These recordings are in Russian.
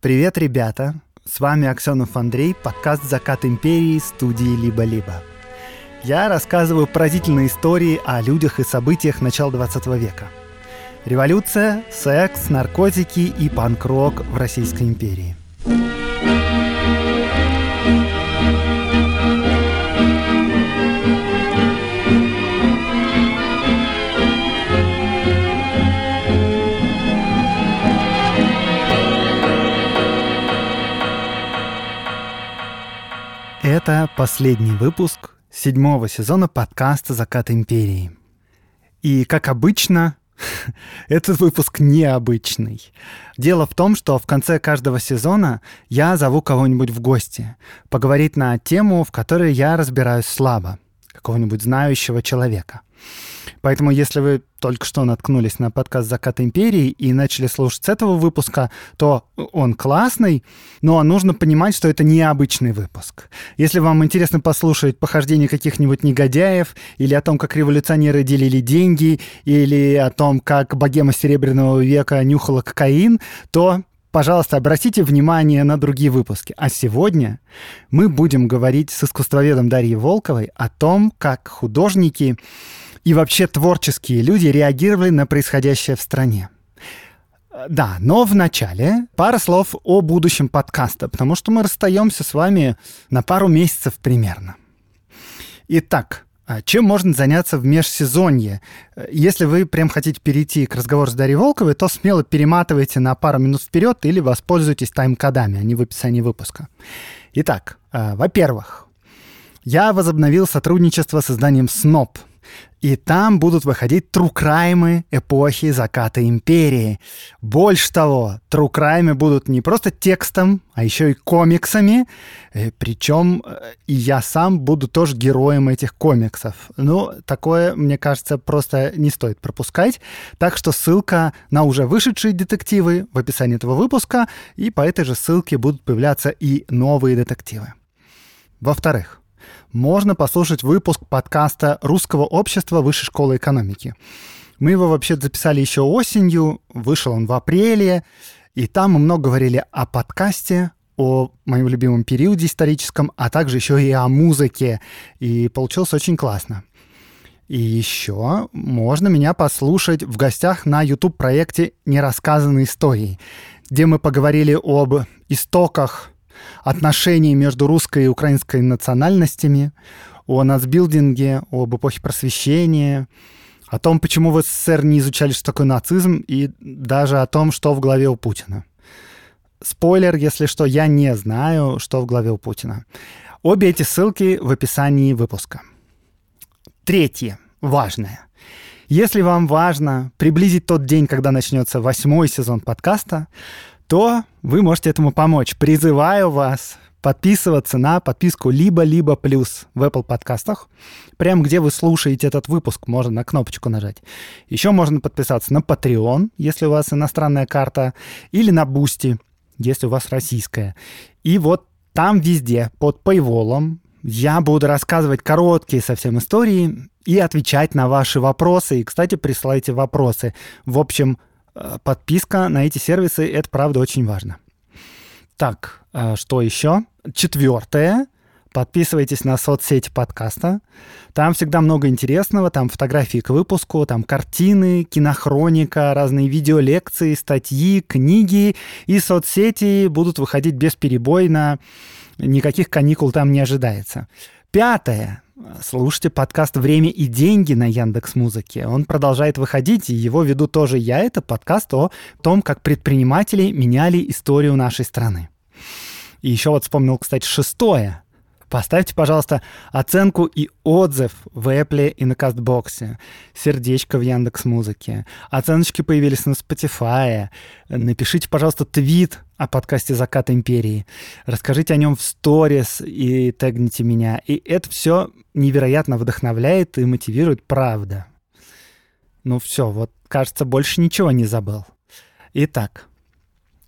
Привет, ребята! С вами Аксенов Андрей, подкаст «Закат империи» студии «Либо-либо». Я рассказываю поразительные истории о людях и событиях начала 20 века. Революция, секс, наркотики и панк-рок в Российской империи. Это последний выпуск седьмого сезона подкаста «Закат империи». И, как обычно, этот выпуск необычный. Дело в том, что в конце каждого сезона я зову кого-нибудь в гости, поговорить на тему, в которой я разбираюсь слабо, какого-нибудь знающего человека. Поэтому, если вы только что наткнулись на подкаст «Закат империи» и начали слушать с этого выпуска, то он классный, но нужно понимать, что это необычный выпуск. Если вам интересно послушать похождение каких-нибудь негодяев, или о том, как революционеры делили деньги, или о том, как богема Серебряного века нюхала кокаин, то пожалуйста, обратите внимание на другие выпуски. А сегодня мы будем говорить с искусствоведом Дарьей Волковой о том, как художники и вообще творческие люди реагировали на происходящее в стране. Да, но вначале пара слов о будущем подкаста, потому что мы расстаемся с вами на пару месяцев примерно. Итак, а чем можно заняться в межсезонье? Если вы прям хотите перейти к разговору с Дарьей Волковой, то смело перематывайте на пару минут вперед или воспользуйтесь тайм-кодами, они в описании выпуска. Итак, а, во-первых, я возобновил сотрудничество с изданием СНОП – и там будут выходить трукраймы эпохи заката империи. Больше того, трукраймы будут не просто текстом, а еще и комиксами. Э, Причем э, и я сам буду тоже героем этих комиксов. Ну, такое, мне кажется, просто не стоит пропускать. Так что ссылка на уже вышедшие детективы в описании этого выпуска, и по этой же ссылке будут появляться и новые детективы. Во-вторых, можно послушать выпуск подкаста Русского общества Высшей школы экономики. Мы его вообще записали еще осенью, вышел он в апреле, и там мы много говорили о подкасте, о моем любимом периоде историческом, а также еще и о музыке. И получилось очень классно. И еще можно меня послушать в гостях на YouTube-проекте «Нерассказанные истории», где мы поговорили об истоках отношений между русской и украинской национальностями, о нацбилдинге, об эпохе просвещения, о том, почему в СССР не изучали, что такое нацизм, и даже о том, что в голове у Путина. Спойлер, если что, я не знаю, что в голове у Путина. Обе эти ссылки в описании выпуска. Третье, важное. Если вам важно приблизить тот день, когда начнется восьмой сезон подкаста, то вы можете этому помочь. Призываю вас подписываться на подписку либо-либо плюс в Apple подкастах. Прямо где вы слушаете этот выпуск, можно на кнопочку нажать. Еще можно подписаться на Patreon, если у вас иностранная карта, или на Boosty, если у вас российская. И вот там везде, под пейволом, я буду рассказывать короткие совсем истории и отвечать на ваши вопросы. И, кстати, присылайте вопросы. В общем, подписка на эти сервисы, это правда очень важно. Так, э, что еще? Четвертое. Подписывайтесь на соцсети подкаста. Там всегда много интересного. Там фотографии к выпуску, там картины, кинохроника, разные видеолекции, статьи, книги. И соцсети будут выходить бесперебойно. Никаких каникул там не ожидается. Пятое. Слушайте подкаст «Время и деньги» на Яндекс Музыке. Он продолжает выходить, и его веду тоже я. Это подкаст о том, как предприниматели меняли историю нашей страны. И еще вот вспомнил, кстати, шестое. Поставьте, пожалуйста, оценку и отзыв в Apple и на Кастбоксе. Сердечко в Яндекс Музыке. Оценочки появились на Spotify. Напишите, пожалуйста, твит о подкасте «Закат империи». Расскажите о нем в сторис и тегните меня. И это все невероятно вдохновляет и мотивирует, правда. Ну все, вот, кажется, больше ничего не забыл. Итак,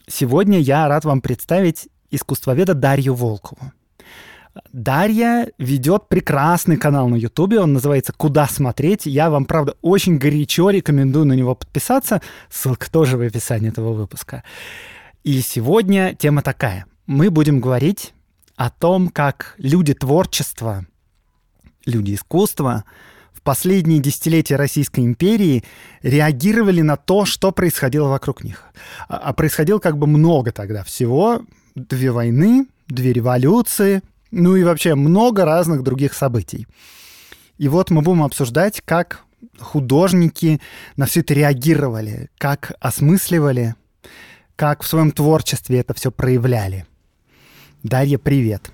сегодня я рад вам представить искусствоведа Дарью Волкову. Дарья ведет прекрасный канал на Ютубе, он называется «Куда смотреть?». Я вам, правда, очень горячо рекомендую на него подписаться. Ссылка тоже в описании этого выпуска. И сегодня тема такая. Мы будем говорить о том, как люди творчества, люди искусства в последние десятилетия Российской империи реагировали на то, что происходило вокруг них. А, а происходило как бы много тогда всего. Две войны, две революции, ну и вообще много разных других событий. И вот мы будем обсуждать, как художники на все это реагировали, как осмысливали, как в своем творчестве это все проявляли. Дарья, привет.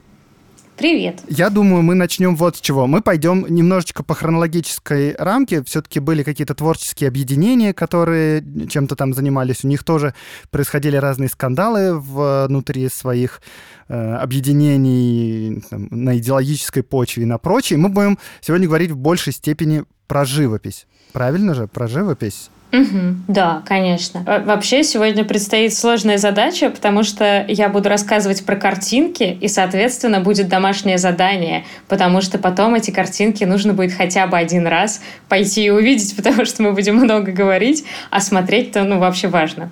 Привет. Я думаю, мы начнем вот с чего. Мы пойдем немножечко по хронологической рамке. Все-таки были какие-то творческие объединения, которые чем-то там занимались. У них тоже происходили разные скандалы внутри своих э, объединений там, на идеологической почве и на прочее. Мы будем сегодня говорить в большей степени про живопись. Правильно же? Про живопись. Угу, да, конечно. Вообще сегодня предстоит сложная задача, потому что я буду рассказывать про картинки, и, соответственно, будет домашнее задание, потому что потом эти картинки нужно будет хотя бы один раз пойти и увидеть, потому что мы будем много говорить, а смотреть-то, ну, вообще важно.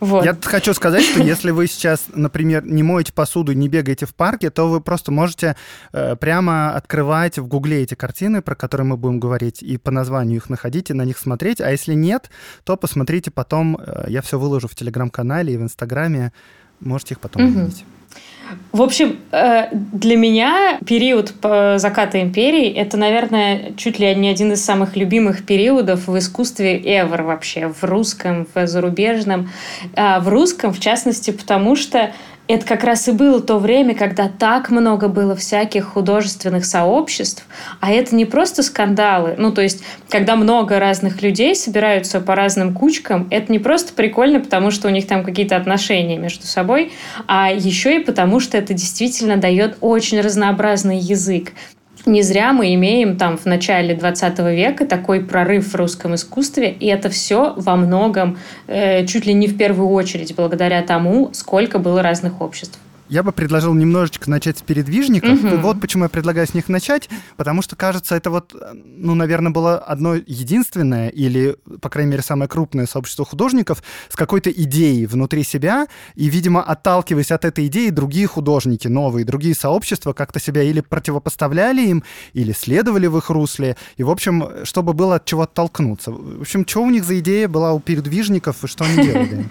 Вот. Я хочу сказать, что если вы сейчас, например, не моете посуду не бегаете в парке, то вы просто можете э, прямо открывать в Гугле эти картины, про которые мы будем говорить, и по названию их находить, и на них смотреть. А если нет, то посмотрите потом. Э, я все выложу в Телеграм-канале и в Инстаграме. Можете их потом угу. увидеть. В общем, э, для меня период заката империи — это, наверное, чуть ли не один из самых любимых периодов в искусстве ever вообще, в русском, в зарубежном. А в русском, в частности, потому что это как раз и было то время, когда так много было всяких художественных сообществ, а это не просто скандалы, ну то есть, когда много разных людей собираются по разным кучкам, это не просто прикольно, потому что у них там какие-то отношения между собой, а еще и потому, что это действительно дает очень разнообразный язык. Не зря мы имеем там в начале 20 века такой прорыв в русском искусстве, и это все во многом, э, чуть ли не в первую очередь, благодаря тому, сколько было разных обществ. Я бы предложил немножечко начать с передвижников. Угу. Вот почему я предлагаю с них начать. Потому что, кажется, это вот, ну, наверное, было одно единственное или, по крайней мере, самое крупное сообщество художников с какой-то идеей внутри себя. И, видимо, отталкиваясь от этой идеи, другие художники, новые, другие сообщества как-то себя или противопоставляли им, или следовали в их русле. И, в общем, чтобы было от чего оттолкнуться. В общем, что у них за идея была у передвижников и что они делали?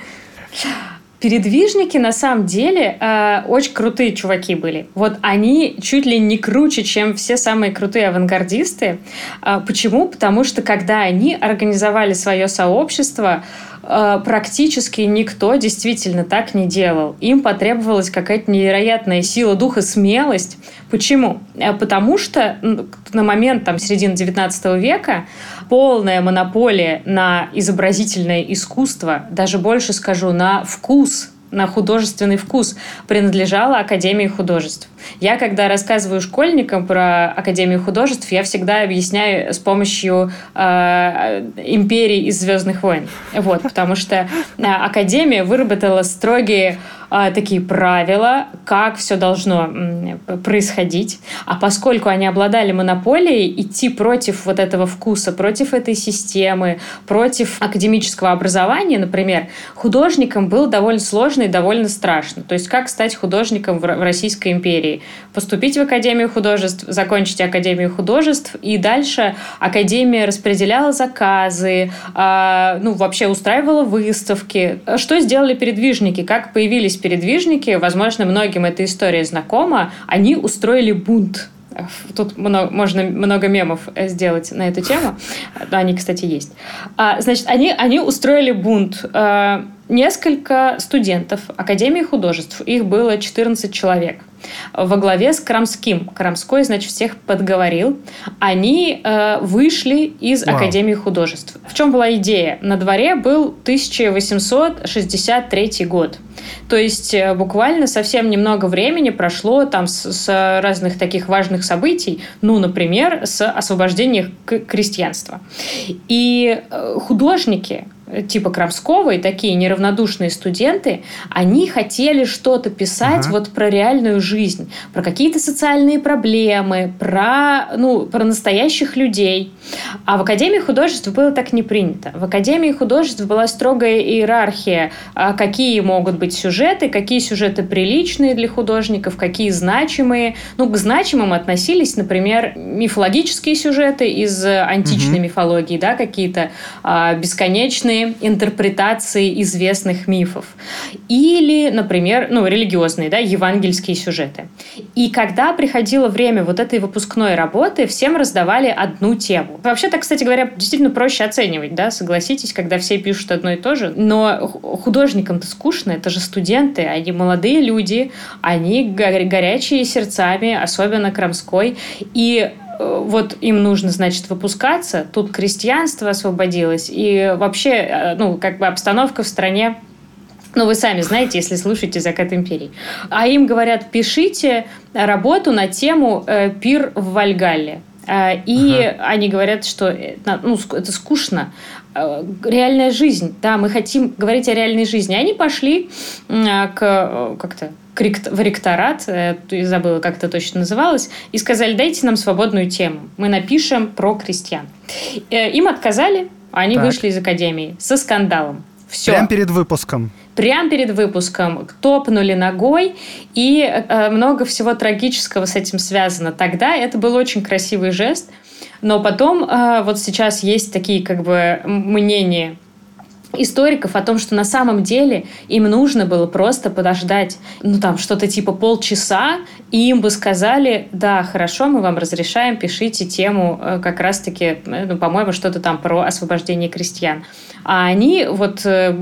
Передвижники на самом деле э, очень крутые чуваки были. Вот они чуть ли не круче, чем все самые крутые авангардисты. Э, почему? Потому что когда они организовали свое сообщество, практически никто действительно так не делал. Им потребовалась какая-то невероятная сила духа, смелость. Почему? Э, потому что на момент там, середины 19 века полная монополия на изобразительное искусство, даже больше скажу, на вкус на художественный вкус принадлежала Академии художеств. Я, когда рассказываю школьникам про Академию художеств, я всегда объясняю с помощью э, империи из Звездных войн. Вот, потому что э, Академия выработала строгие а, такие правила, как все должно происходить. А поскольку они обладали монополией, идти против вот этого вкуса, против этой системы, против академического образования, например, художникам было довольно сложно и довольно страшно. То есть как стать художником в Российской империи? Поступить в Академию художеств, закончить Академию художеств, и дальше Академия распределяла заказы, а, ну, вообще устраивала выставки. Что сделали передвижники? Как появились передвижники, возможно, многим эта история знакома, они устроили бунт. Тут много, можно много мемов э, сделать на эту тему. Они, кстати, есть. А, значит, они, они устроили бунт. Несколько студентов Академии художеств, их было 14 человек – во главе с Крамским. Крамской, значит, всех подговорил. Они э, вышли из Вау. Академии художеств. В чем была идея? На дворе был 1863 год. То есть э, буквально совсем немного времени прошло там с, с разных таких важных событий, ну, например, с освобождения крестьянства. И э, художники типа Крамского и такие неравнодушные студенты, они хотели что-то писать ага. вот про реальную жизнь, про какие-то социальные проблемы, про, ну, про настоящих людей. А в Академии художеств было так не принято. В Академии художеств была строгая иерархия, а какие могут быть сюжеты, какие сюжеты приличные для художников, какие значимые. Ну, к значимым относились, например, мифологические сюжеты из античной угу. мифологии, да, какие-то а, интерпретации известных мифов. Или, например, ну, религиозные, да, евангельские сюжеты. И когда приходило время вот этой выпускной работы, всем раздавали одну тему. Вообще-то, кстати говоря, действительно проще оценивать, да, согласитесь, когда все пишут одно и то же. Но художникам-то скучно, это же студенты, они молодые люди, они горячие сердцами, особенно Крамской. И вот им нужно, значит, выпускаться. Тут крестьянство освободилось. И вообще, э, ну, как бы обстановка в стране ну, вы сами знаете, если слушаете «Закат империи». А им говорят, пишите работу на тему э, «Пир в Вальгалле». Э, и ага. они говорят, что ну, это скучно. Э, реальная жизнь. Да, мы хотим говорить о реальной жизни. Они пошли к как-то в ректорат, я забыла, как это точно называлось, и сказали, дайте нам свободную тему. Мы напишем про крестьян. Им отказали, они так. вышли из академии со скандалом. Все. Прямо перед выпуском прямо перед выпуском топнули ногой, и э, много всего трагического с этим связано. Тогда это был очень красивый жест, но потом э, вот сейчас есть такие как бы мнения историков о том, что на самом деле им нужно было просто подождать, ну там что-то типа полчаса, и им бы сказали, да, хорошо, мы вам разрешаем, пишите тему э, как раз-таки, э, ну, по-моему, что-то там про освобождение крестьян. А они вот э,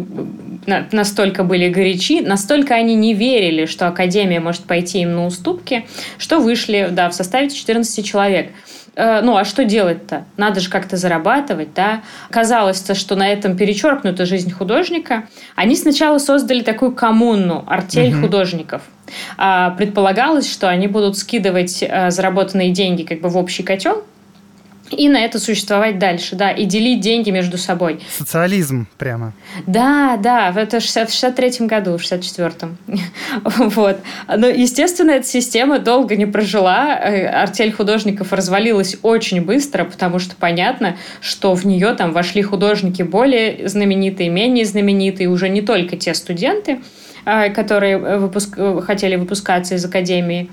настолько были горячи, настолько они не верили, что Академия может пойти им на уступки, что вышли, да, в составе 14 человек. Э, ну, а что делать-то? Надо же как-то зарабатывать, да? Казалось, что на этом перечеркнута жизнь художника. Они сначала создали такую коммуну, артель угу. художников. А, предполагалось, что они будут скидывать э, заработанные деньги как бы в общий котел, и на это существовать дальше, да, и делить деньги между собой. Социализм прямо. Да, да, это в 63-м году, в 64-м. вот. Но, естественно, эта система долго не прожила. Э, артель художников развалилась очень быстро, потому что понятно, что в нее там вошли художники более знаменитые, менее знаменитые, уже не только те студенты, э, которые выпуск... хотели выпускаться из академии,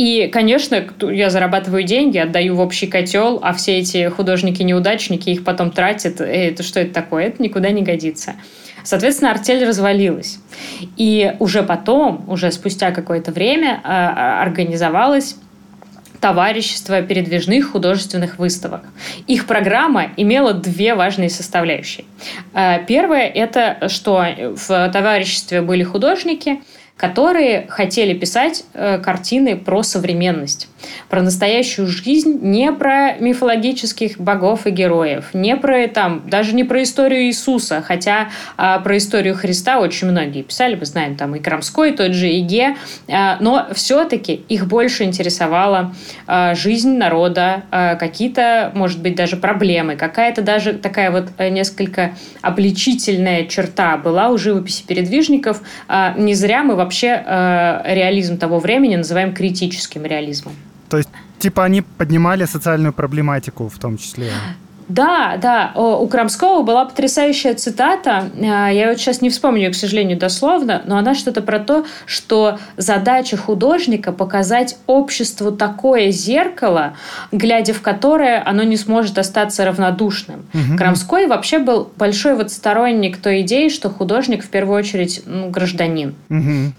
и, конечно, я зарабатываю деньги, отдаю в общий котел, а все эти художники-неудачники их потом тратят. Это что это такое? Это никуда не годится. Соответственно, артель развалилась. И уже потом, уже спустя какое-то время, а, организовалась товарищество передвижных художественных выставок. Их программа имела две важные составляющие. А, первое – это что в товариществе были художники – которые хотели писать э, картины про современность, про настоящую жизнь, не про мифологических богов и героев, не про там, даже не про историю Иисуса, хотя э, про историю Христа очень многие писали, мы знаем, там и Крамской, тот же Иге, э, но все-таки их больше интересовала э, жизнь народа, э, какие-то, может быть, даже проблемы, какая-то даже такая вот э, несколько обличительная черта была у живописи передвижников. Э, не зря мы вообще вообще э, реализм того времени называем критическим реализмом. То есть, типа, они поднимали социальную проблематику в том числе? Да, да, у Крамского была потрясающая цитата, э, я вот сейчас не вспомню, к сожалению, дословно, но она что-то про то, что задача художника показать обществу такое зеркало, глядя в которое оно не сможет остаться равнодушным. Угу. Крамской вообще был большой вот сторонник той идеи, что художник в первую очередь ну, гражданин, угу.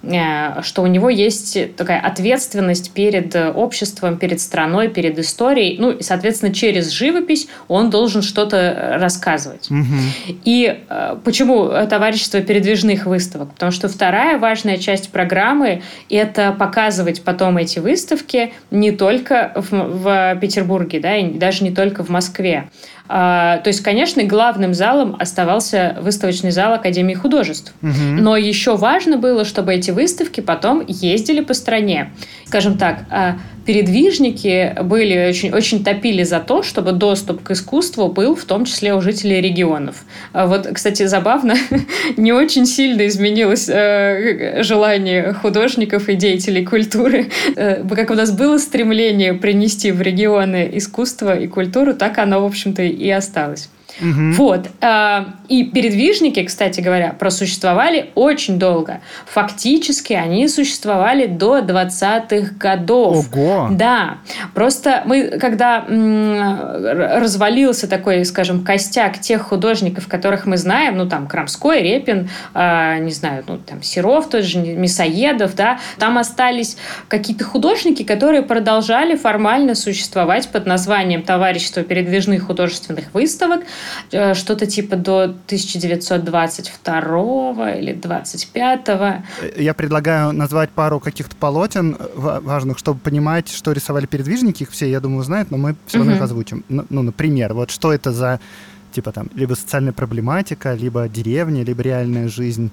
что у него есть такая ответственность перед обществом, перед страной, перед историей, ну и, соответственно, через живопись он должен должен что-то э, рассказывать. Угу. И э, почему товарищество передвижных выставок? Потому что вторая важная часть программы – это показывать потом эти выставки не только в, в Петербурге, да, и даже не только в Москве. А, то есть, конечно, главным залом оставался выставочный зал Академии художеств. Угу. Но еще важно было, чтобы эти выставки потом ездили по стране. Скажем так, а, передвижники были очень, очень топили за то, чтобы доступ к искусству был в том числе у жителей регионов. А вот, кстати, забавно, не очень сильно изменилось э, желание художников и деятелей культуры. Э, как у нас было стремление принести в регионы искусство и культуру, так оно, в общем-то, и осталось. Угу. Вот. А, и передвижники, кстати говоря, просуществовали очень долго. Фактически они существовали до 20-х годов. Ого! Да. Просто мы, когда развалился такой, скажем, костяк тех художников, которых мы знаем, ну, там, Крамской, Репин, а, не знаю, ну, там, Серов тот же, Мясоедов, да, там остались какие-то художники, которые продолжали формально существовать под названием Товарищество передвижных художественных выставок, Э, что-то типа до 1922 или 25 -го. Я предлагаю назвать пару каких-то полотен важных, чтобы понимать, что рисовали передвижники. Их все, я думаю, знают, но мы все равно их озвучим. Ну, например, вот что это за типа там либо социальная проблематика, либо деревня, либо реальная жизнь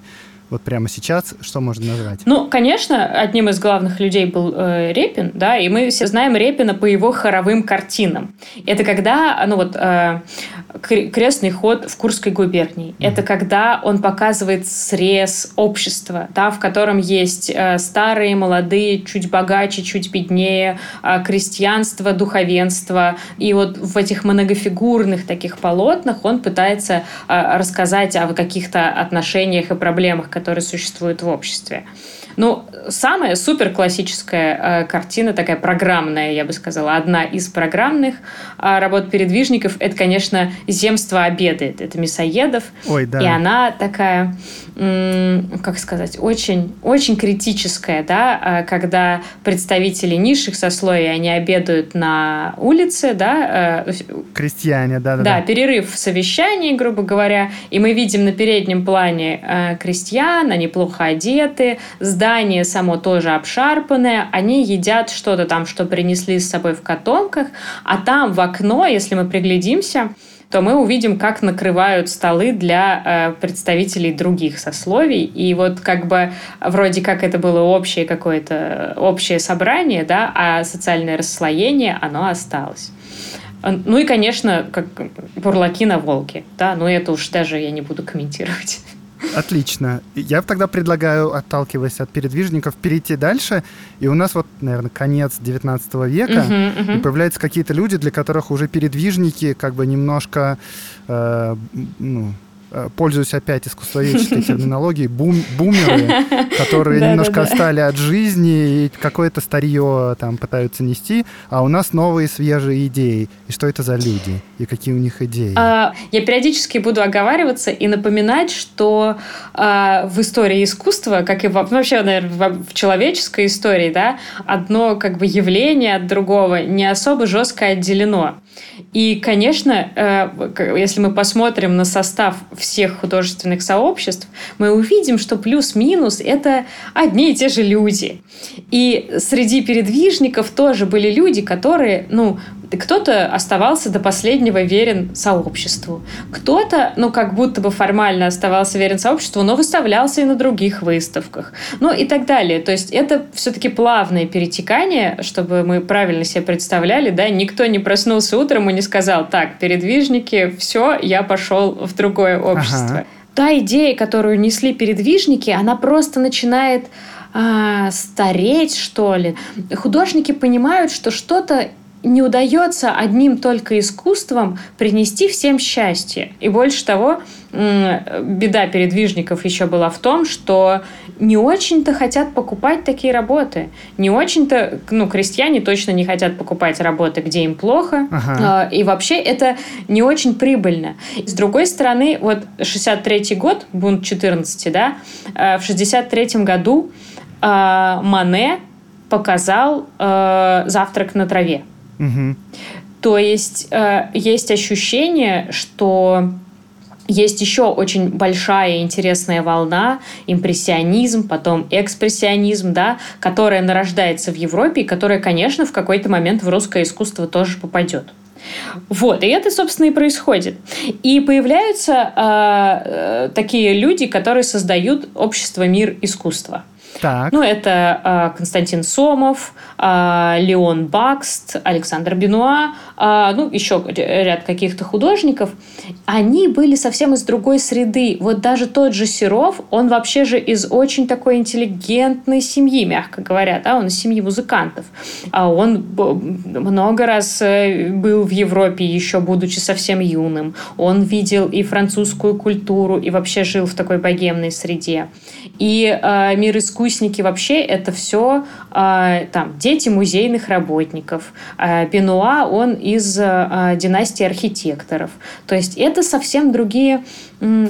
вот прямо сейчас, что можно назвать? Ну, конечно, одним из главных людей был э, Репин, да, и мы все знаем Репина по его хоровым картинам. Это когда, ну вот, э, крестный ход в Курской губернии. Mm-hmm. Это когда он показывает срез общества, да, в котором есть э, старые, молодые, чуть богаче, чуть беднее, э, крестьянство, духовенство. И вот в этих многофигурных таких полотнах он пытается э, рассказать о каких-то отношениях и проблемах, которые существуют в обществе. Ну, самая супер классическая э, картина, такая программная, я бы сказала, одна из программных э, работ передвижников, это, конечно, «Земство обедает». Это Мясоедов. Ой, да. И она такая, как сказать, очень, очень критическая, да, э, когда представители низших сословий, они обедают на улице, да. Э, Крестьяне, да, да. Да, перерыв в совещании, грубо говоря, и мы видим на переднем плане э, крестьян, они плохо одеты, здание само тоже обшарпанное, они едят что-то там, что принесли с собой в котомках, а там в окно, если мы приглядимся, то мы увидим, как накрывают столы для э, представителей других сословий. И вот как бы вроде как это было общее какое-то общее собрание, да, а социальное расслоение, оно осталось. Ну и, конечно, как бурлаки на волке, да, но это уж даже я не буду комментировать. Отлично. Я тогда предлагаю, отталкиваясь от передвижников, перейти дальше. И у нас вот, наверное, конец 19 века, uh-huh, uh-huh. и появляются какие-то люди, для которых уже передвижники как бы немножко э, ну, пользуюсь опять искусствоведческой терминологией, бум, бумеры, которые немножко отстали от жизни и какое-то старье там пытаются нести, а у нас новые свежие идеи. И что это за люди? И какие у них идеи? А, я периодически буду оговариваться и напоминать, что а, в истории искусства, как и в, вообще, наверное, в человеческой истории, да, одно как бы явление от другого не особо жестко отделено. И, конечно, э, если мы посмотрим на состав всех художественных сообществ, мы увидим, что плюс-минус это одни и те же люди. И среди передвижников тоже были люди, которые, ну, кто-то оставался до последнего верен сообществу. Кто-то, ну, как будто бы формально оставался верен сообществу, но выставлялся и на других выставках. Ну, и так далее. То есть это все-таки плавное перетекание, чтобы мы правильно себе представляли, да, никто не проснулся утром и не сказал, так, передвижники, все, я пошел в другое общество. Ага. Та идея, которую несли передвижники, она просто начинает а, стареть, что ли. Художники понимают, что что-то не удается одним только искусством принести всем счастье. И больше того, беда передвижников еще была в том, что не очень-то хотят покупать такие работы. Не очень-то, ну, крестьяне точно не хотят покупать работы, где им плохо. Ага. А, и вообще это не очень прибыльно. С другой стороны, вот 63-й год, бунт 14, да, а, в 63-м году а, Мане показал «Завтрак на траве». Угу. То есть э, есть ощущение, что есть еще очень большая интересная волна, импрессионизм, потом экспрессионизм, да, которая нарождается в Европе и которая, конечно, в какой-то момент в русское искусство тоже попадет. Вот, и это, собственно, и происходит. И появляются э, э, такие люди, которые создают общество мир искусства. Так. Ну, это э, Константин Сомов, э, Леон Бакст, Александр Бенуа, ну, еще ряд каких-то художников. Они были совсем из другой среды. Вот даже тот же Серов, он вообще же из очень такой интеллигентной семьи, мягко говоря, да, он из семьи музыкантов. А он много раз э, был в Европе, еще будучи совсем юным. Он видел и французскую культуру, и вообще жил в такой богемной среде. И э, мир искусники вообще это все э, там дети музейных работников. Э, Бенуа он из э, династии архитекторов. То есть это совсем другие,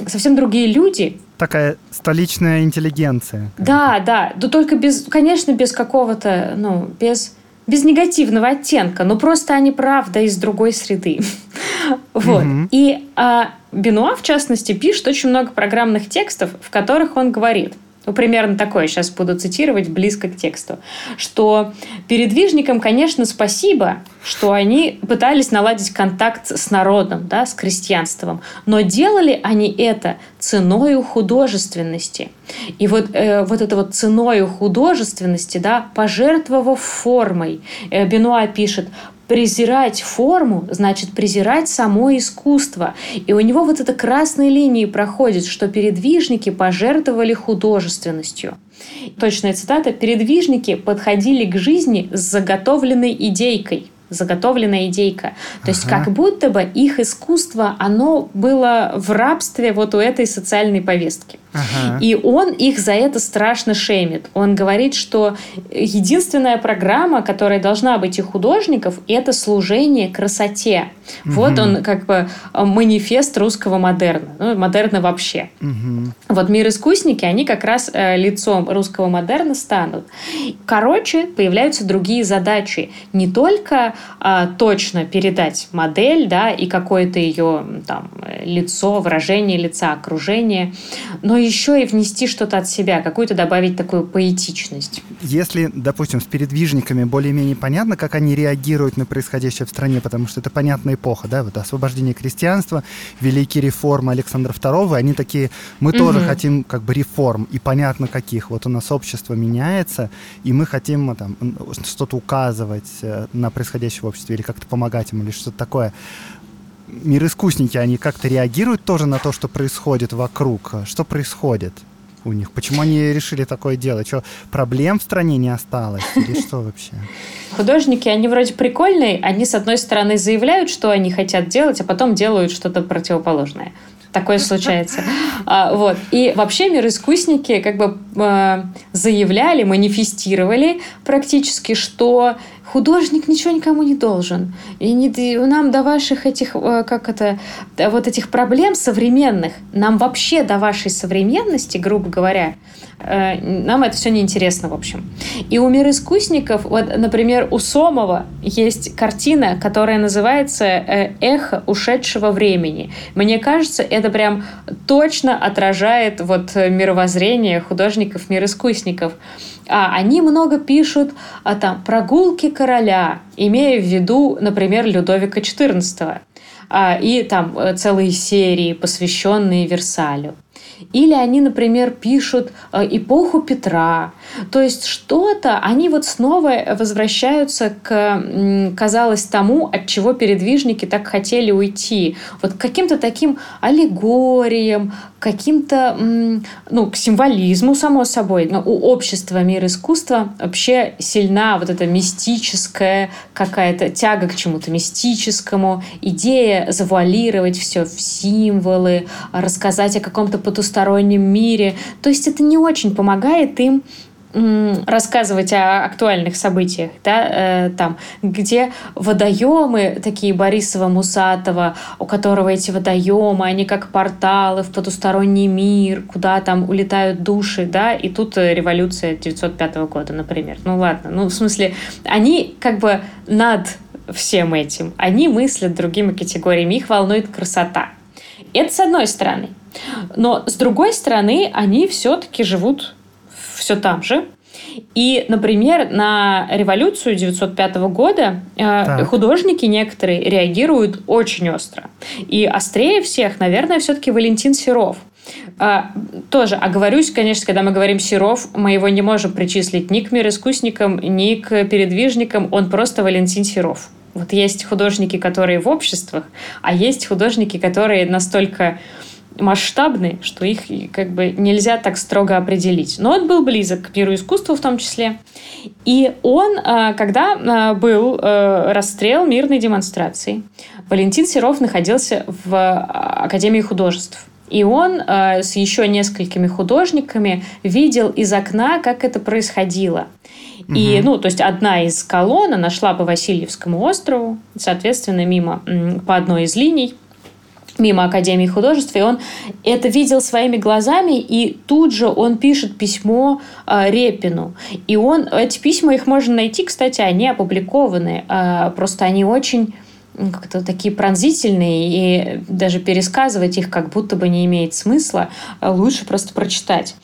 совсем другие люди. Такая столичная интеллигенция. Да, да, да, только без, конечно, без какого-то, ну, без без негативного оттенка, но просто они правда из другой среды. вот. И а, Бенуа, в частности, пишет очень много программных текстов, в которых он говорит – ну, примерно такое, сейчас буду цитировать близко к тексту, что передвижникам, конечно, спасибо, что они пытались наладить контакт с народом, да, с крестьянством, но делали они это ценою художественности. И вот, э, вот это вот ценою художественности, да, пожертвовав формой, э, Бенуа пишет, презирать форму значит презирать само искусство. И у него вот эта красной линии проходит, что передвижники пожертвовали художественностью. Точная цитата. «Передвижники подходили к жизни с заготовленной идейкой» заготовленная идейка. То есть ага. как будто бы их искусство, оно было в рабстве вот у этой социальной повестки. Ага. И он их за это страшно шеймит. Он говорит, что единственная программа, которая должна быть у художников, это служение красоте. Угу. Вот он как бы э, манифест русского модерна, ну, модерна вообще. Угу. Вот мир искусники, они как раз э, лицом русского модерна станут. Короче, появляются другие задачи. Не только э, точно передать модель, да, и какое-то ее там лицо, выражение лица, окружение, но еще и внести что-то от себя, какую-то добавить такую поэтичность. Если, допустим, с передвижниками более-менее понятно, как они реагируют на происходящее в стране, потому что это понятная эпоха, да, вот освобождение крестьянства, великие реформы Александра II, они такие, мы угу. тоже хотим как бы реформ, и понятно каких. Вот у нас общество меняется, и мы хотим там что-то указывать э, на происходящее в обществе или как-то помогать им или что-то такое мироискусники, они как-то реагируют тоже на то, что происходит вокруг? Что происходит у них? Почему они решили такое делать? Что, проблем в стране не осталось? Или что вообще? Художники, они вроде прикольные. Они, с одной стороны, заявляют, что они хотят делать, а потом делают что-то противоположное. Такое случается. А, вот. И вообще мироискусники как бы э, заявляли, манифестировали практически, что художник ничего никому не должен. И не, нам до ваших этих, э, как это, вот этих проблем современных, нам вообще до вашей современности, грубо говоря, э, нам это все неинтересно, в общем. И у мир искусников, вот, например, у Сомова есть картина, которая называется э, «Эхо ушедшего времени». Мне кажется, это прям точно отражает вот мировоззрение художников, мир искусников а, они много пишут о там, прогулке короля, имея в виду, например, Людовика XIV. А, и там э, целые серии, посвященные Версалю. Или они, например, пишут э, эпоху Петра. То есть что-то, они вот снова возвращаются к, казалось, тому, от чего передвижники так хотели уйти. Вот к каким-то таким аллегориям, каким-то, ну, к символизму, само собой. Но у общества мир искусства вообще сильна вот эта мистическая какая-то тяга к чему-то мистическому, идея завуалировать все в символы, рассказать о каком-то потустороннем мире. То есть это не очень помогает им рассказывать о актуальных событиях, да, э, там, где водоемы такие Борисова Мусатова, у которого эти водоемы, они как порталы в потусторонний мир, куда там улетают души, да, и тут революция 905 года, например. Ну ладно, ну в смысле, они как бы над всем этим, они мыслят другими категориями, их волнует красота. Это с одной стороны. Но с другой стороны, они все-таки живут все там же. И, например, на революцию 905 года э, так. художники некоторые реагируют очень остро. И острее всех, наверное, все-таки Валентин Серов – А, тоже оговорюсь, конечно, когда мы говорим Серов, мы его не можем причислить ни к мироискусникам, ни к передвижникам, он просто Валентин Серов. Вот есть художники, которые в обществах, а есть художники, которые настолько масштабны, что их как бы нельзя так строго определить. Но он был близок к миру искусства в том числе. И он, а, когда а, был э, расстрел мирной демонстрации, Валентин Серов находился в Академии художеств. И он э, с еще несколькими художниками видел из окна, как это происходило. Угу. И, ну, то есть одна из колонн, она шла по Васильевскому острову, соответственно, мимо, по одной из линий, мимо Академии художеств, и он это видел своими глазами, и тут же он пишет письмо э, Репину. И он, эти письма, их можно найти, кстати, они опубликованы, э, просто они очень как-то такие пронзительные, и даже пересказывать их как будто бы не имеет смысла, а лучше просто прочитать.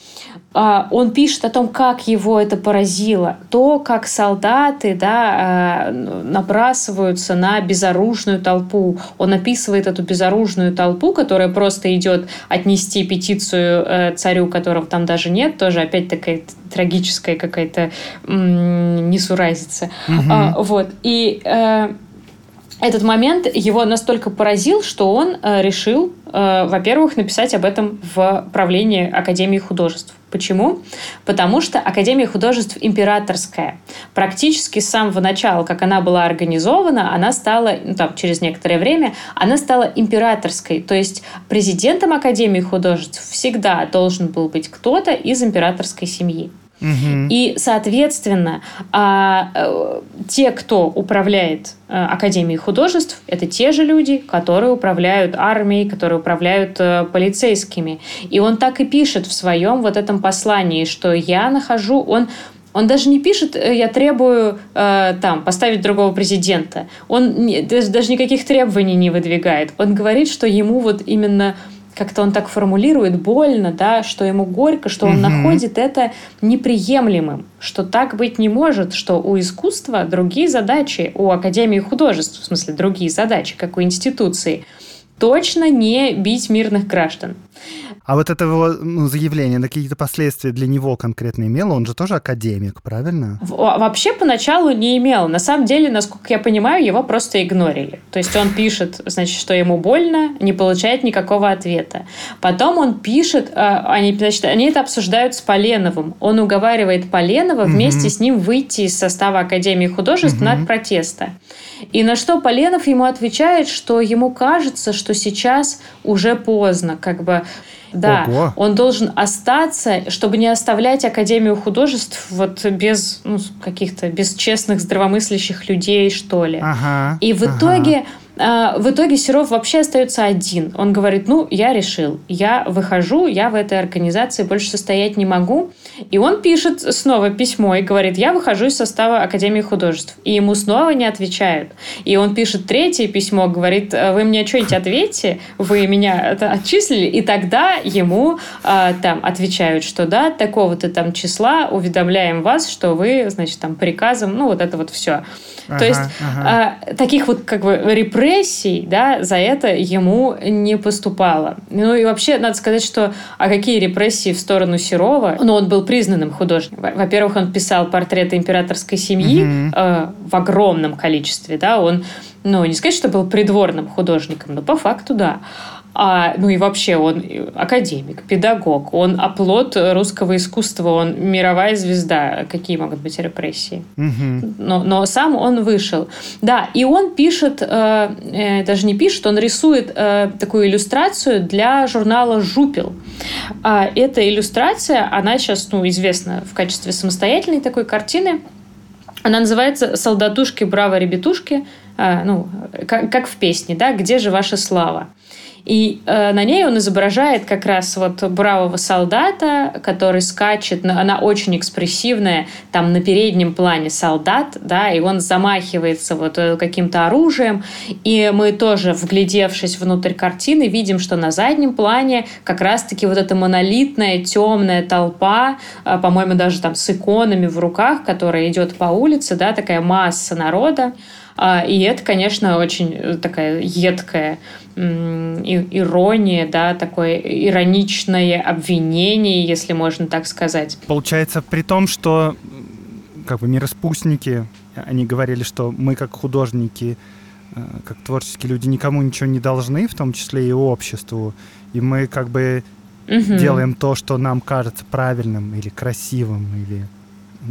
А, он пишет о том, как его это поразило, то, как солдаты да, а, набрасываются на безоружную толпу. Он описывает эту безоружную толпу, которая просто идет отнести петицию э, царю, которого там даже нет, тоже опять такая трагическая какая-то несуразица. Угу. Вот. И э, этот момент его настолько поразил, что он э, решил, э, во-первых, написать об этом в правлении Академии художеств. Почему? Потому что Академия художеств императорская. Практически с самого начала, как она была организована, она стала, ну, там, через некоторое время, она стала императорской. То есть президентом Академии художеств всегда должен был быть кто-то из императорской семьи. И, соответственно, а, э, те, кто управляет э, Академией художеств, это те же люди, которые управляют армией, которые управляют э, полицейскими. И он так и пишет в своем вот этом послании, что я нахожу, он он даже не пишет, я требую там поставить другого президента. Он даже, даже никаких требований не выдвигает. Он говорит, что ему вот именно как-то он так формулирует больно, да, что ему горько, что он угу. находит это неприемлемым, что так быть не может, что у искусства другие задачи, у Академии художеств, в смысле другие задачи, как у институции, точно не бить мирных граждан. А вот это его ну, заявление на какие-то последствия для него конкретно имело? Он же тоже академик, правильно? Вообще поначалу не имел. На самом деле, насколько я понимаю, его просто игнорили. То есть он пишет, значит, что ему больно, не получает никакого ответа. Потом он пишет, а, они, значит, они это обсуждают с Поленовым. Он уговаривает Поленова угу. вместе с ним выйти из состава Академии художеств угу. на протеста. И на что Поленов ему отвечает, что ему кажется, что сейчас уже поздно, как бы да, Ого. он должен остаться, чтобы не оставлять Академию художеств вот без ну, каких-то бесчестных, здравомыслящих людей, что ли. Ага, И в ага. итоге а, в итоге Серов вообще остается один. Он говорит, ну, я решил, я выхожу, я в этой организации больше состоять не могу. И он пишет снова письмо и говорит, я выхожу из состава Академии художеств. И ему снова не отвечают. И он пишет третье письмо, говорит, вы мне что-нибудь ответьте, вы меня это отчислили. И тогда ему э, там отвечают, что да, такого-то там числа уведомляем вас, что вы, значит, там приказом, ну, вот это вот все. Ага, То есть ага. э, таких вот как бы репрессий, да, за это ему не поступало. Ну и вообще, надо сказать, что а какие репрессии в сторону Серова? Ну, он был признанным художником. Во-первых, он писал портреты императорской семьи угу. э, в огромном количестве, да, он, ну, не сказать, что был придворным художником, но по факту, да. А, ну и вообще он академик, педагог, он оплот русского искусства, он мировая звезда. Какие могут быть репрессии? Угу. Но, но сам он вышел. Да, и он пишет, э, э, даже не пишет, он рисует э, такую иллюстрацию для журнала «Жупел». А эта иллюстрация, она сейчас ну, известна в качестве самостоятельной такой картины. Она называется «Солдатушки, браво, ребятушки», а, ну, как, как в песне, да, «Где же ваша слава?» И э, на ней он изображает как раз вот бравого солдата, который скачет, она очень экспрессивная, там на переднем плане солдат, да, и он замахивается вот э, каким-то оружием, и мы тоже, вглядевшись внутрь картины, видим, что на заднем плане как раз-таки вот эта монолитная темная толпа, э, по-моему, даже там с иконами в руках, которая идет по улице, да, такая масса народа, и это, конечно, очень такая едкая ирония, да, такое ироничное обвинение, если можно так сказать. Получается, при том, что как бы мироспустники, они говорили, что мы как художники, э, как творческие люди никому ничего не должны, в том числе и обществу, и мы как бы угу. делаем то, что нам кажется правильным или красивым или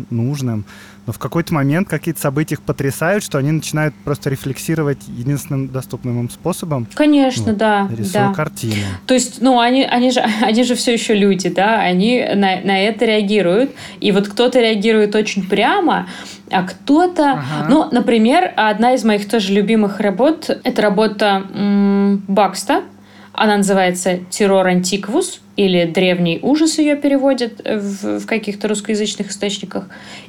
нужным, но в какой-то момент какие-то события их потрясают, что они начинают просто рефлексировать единственным доступным им способом. Конечно, ну, да. Рисуя да. картину. То есть, ну, они, они, же, они же все еще люди, да, они на, на это реагируют. И вот кто-то реагирует очень прямо, а кто-то... Ага. Ну, например, одна из моих тоже любимых работ, это работа м- Бакста, она называется «Террор антиквус», или «Древний ужас» ее переводят в, в каких-то русскоязычных источниках.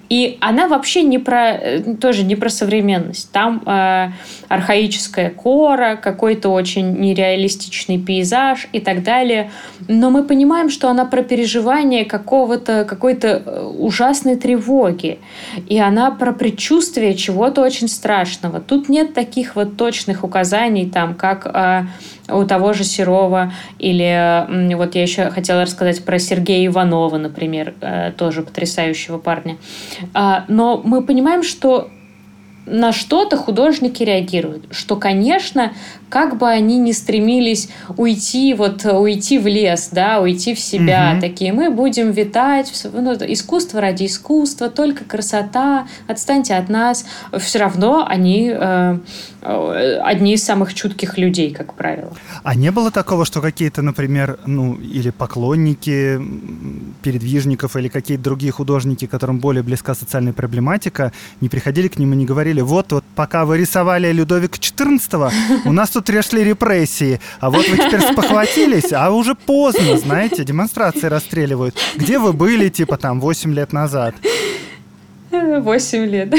И она вообще не про, э, тоже не про современность. Там э, архаическая кора, какой-то очень нереалистичный пейзаж и так далее. Но мы понимаем, что она про переживание какого-то, какой-то э, ужасной тревоги. И она про предчувствие чего-то очень страшного. Тут нет таких вот точных указаний, там, как э, у того же Серова или вот я еще хотела рассказать про Сергея Иванова, например, э, тоже потрясающего парня. А, но мы понимаем, что на что-то художники реагируют. Что, конечно, как бы они ни стремились уйти, вот, уйти в лес, да, уйти в себя, угу. такие, мы будем витать, ну, искусство ради искусства, только красота, отстаньте от нас. Все равно они э, одни из самых чутких людей, как правило. А не было такого, что какие-то, например, ну, или поклонники передвижников, или какие-то другие художники, которым более близка социальная проблематика, не приходили к ним и не говорили, вот, вот пока вы рисовали Людовика XIV, у нас тут решли репрессии, а вот вы теперь спохватились, а уже поздно, знаете, демонстрации расстреливают. Где вы были, типа, там, 8 лет назад? 8 лет.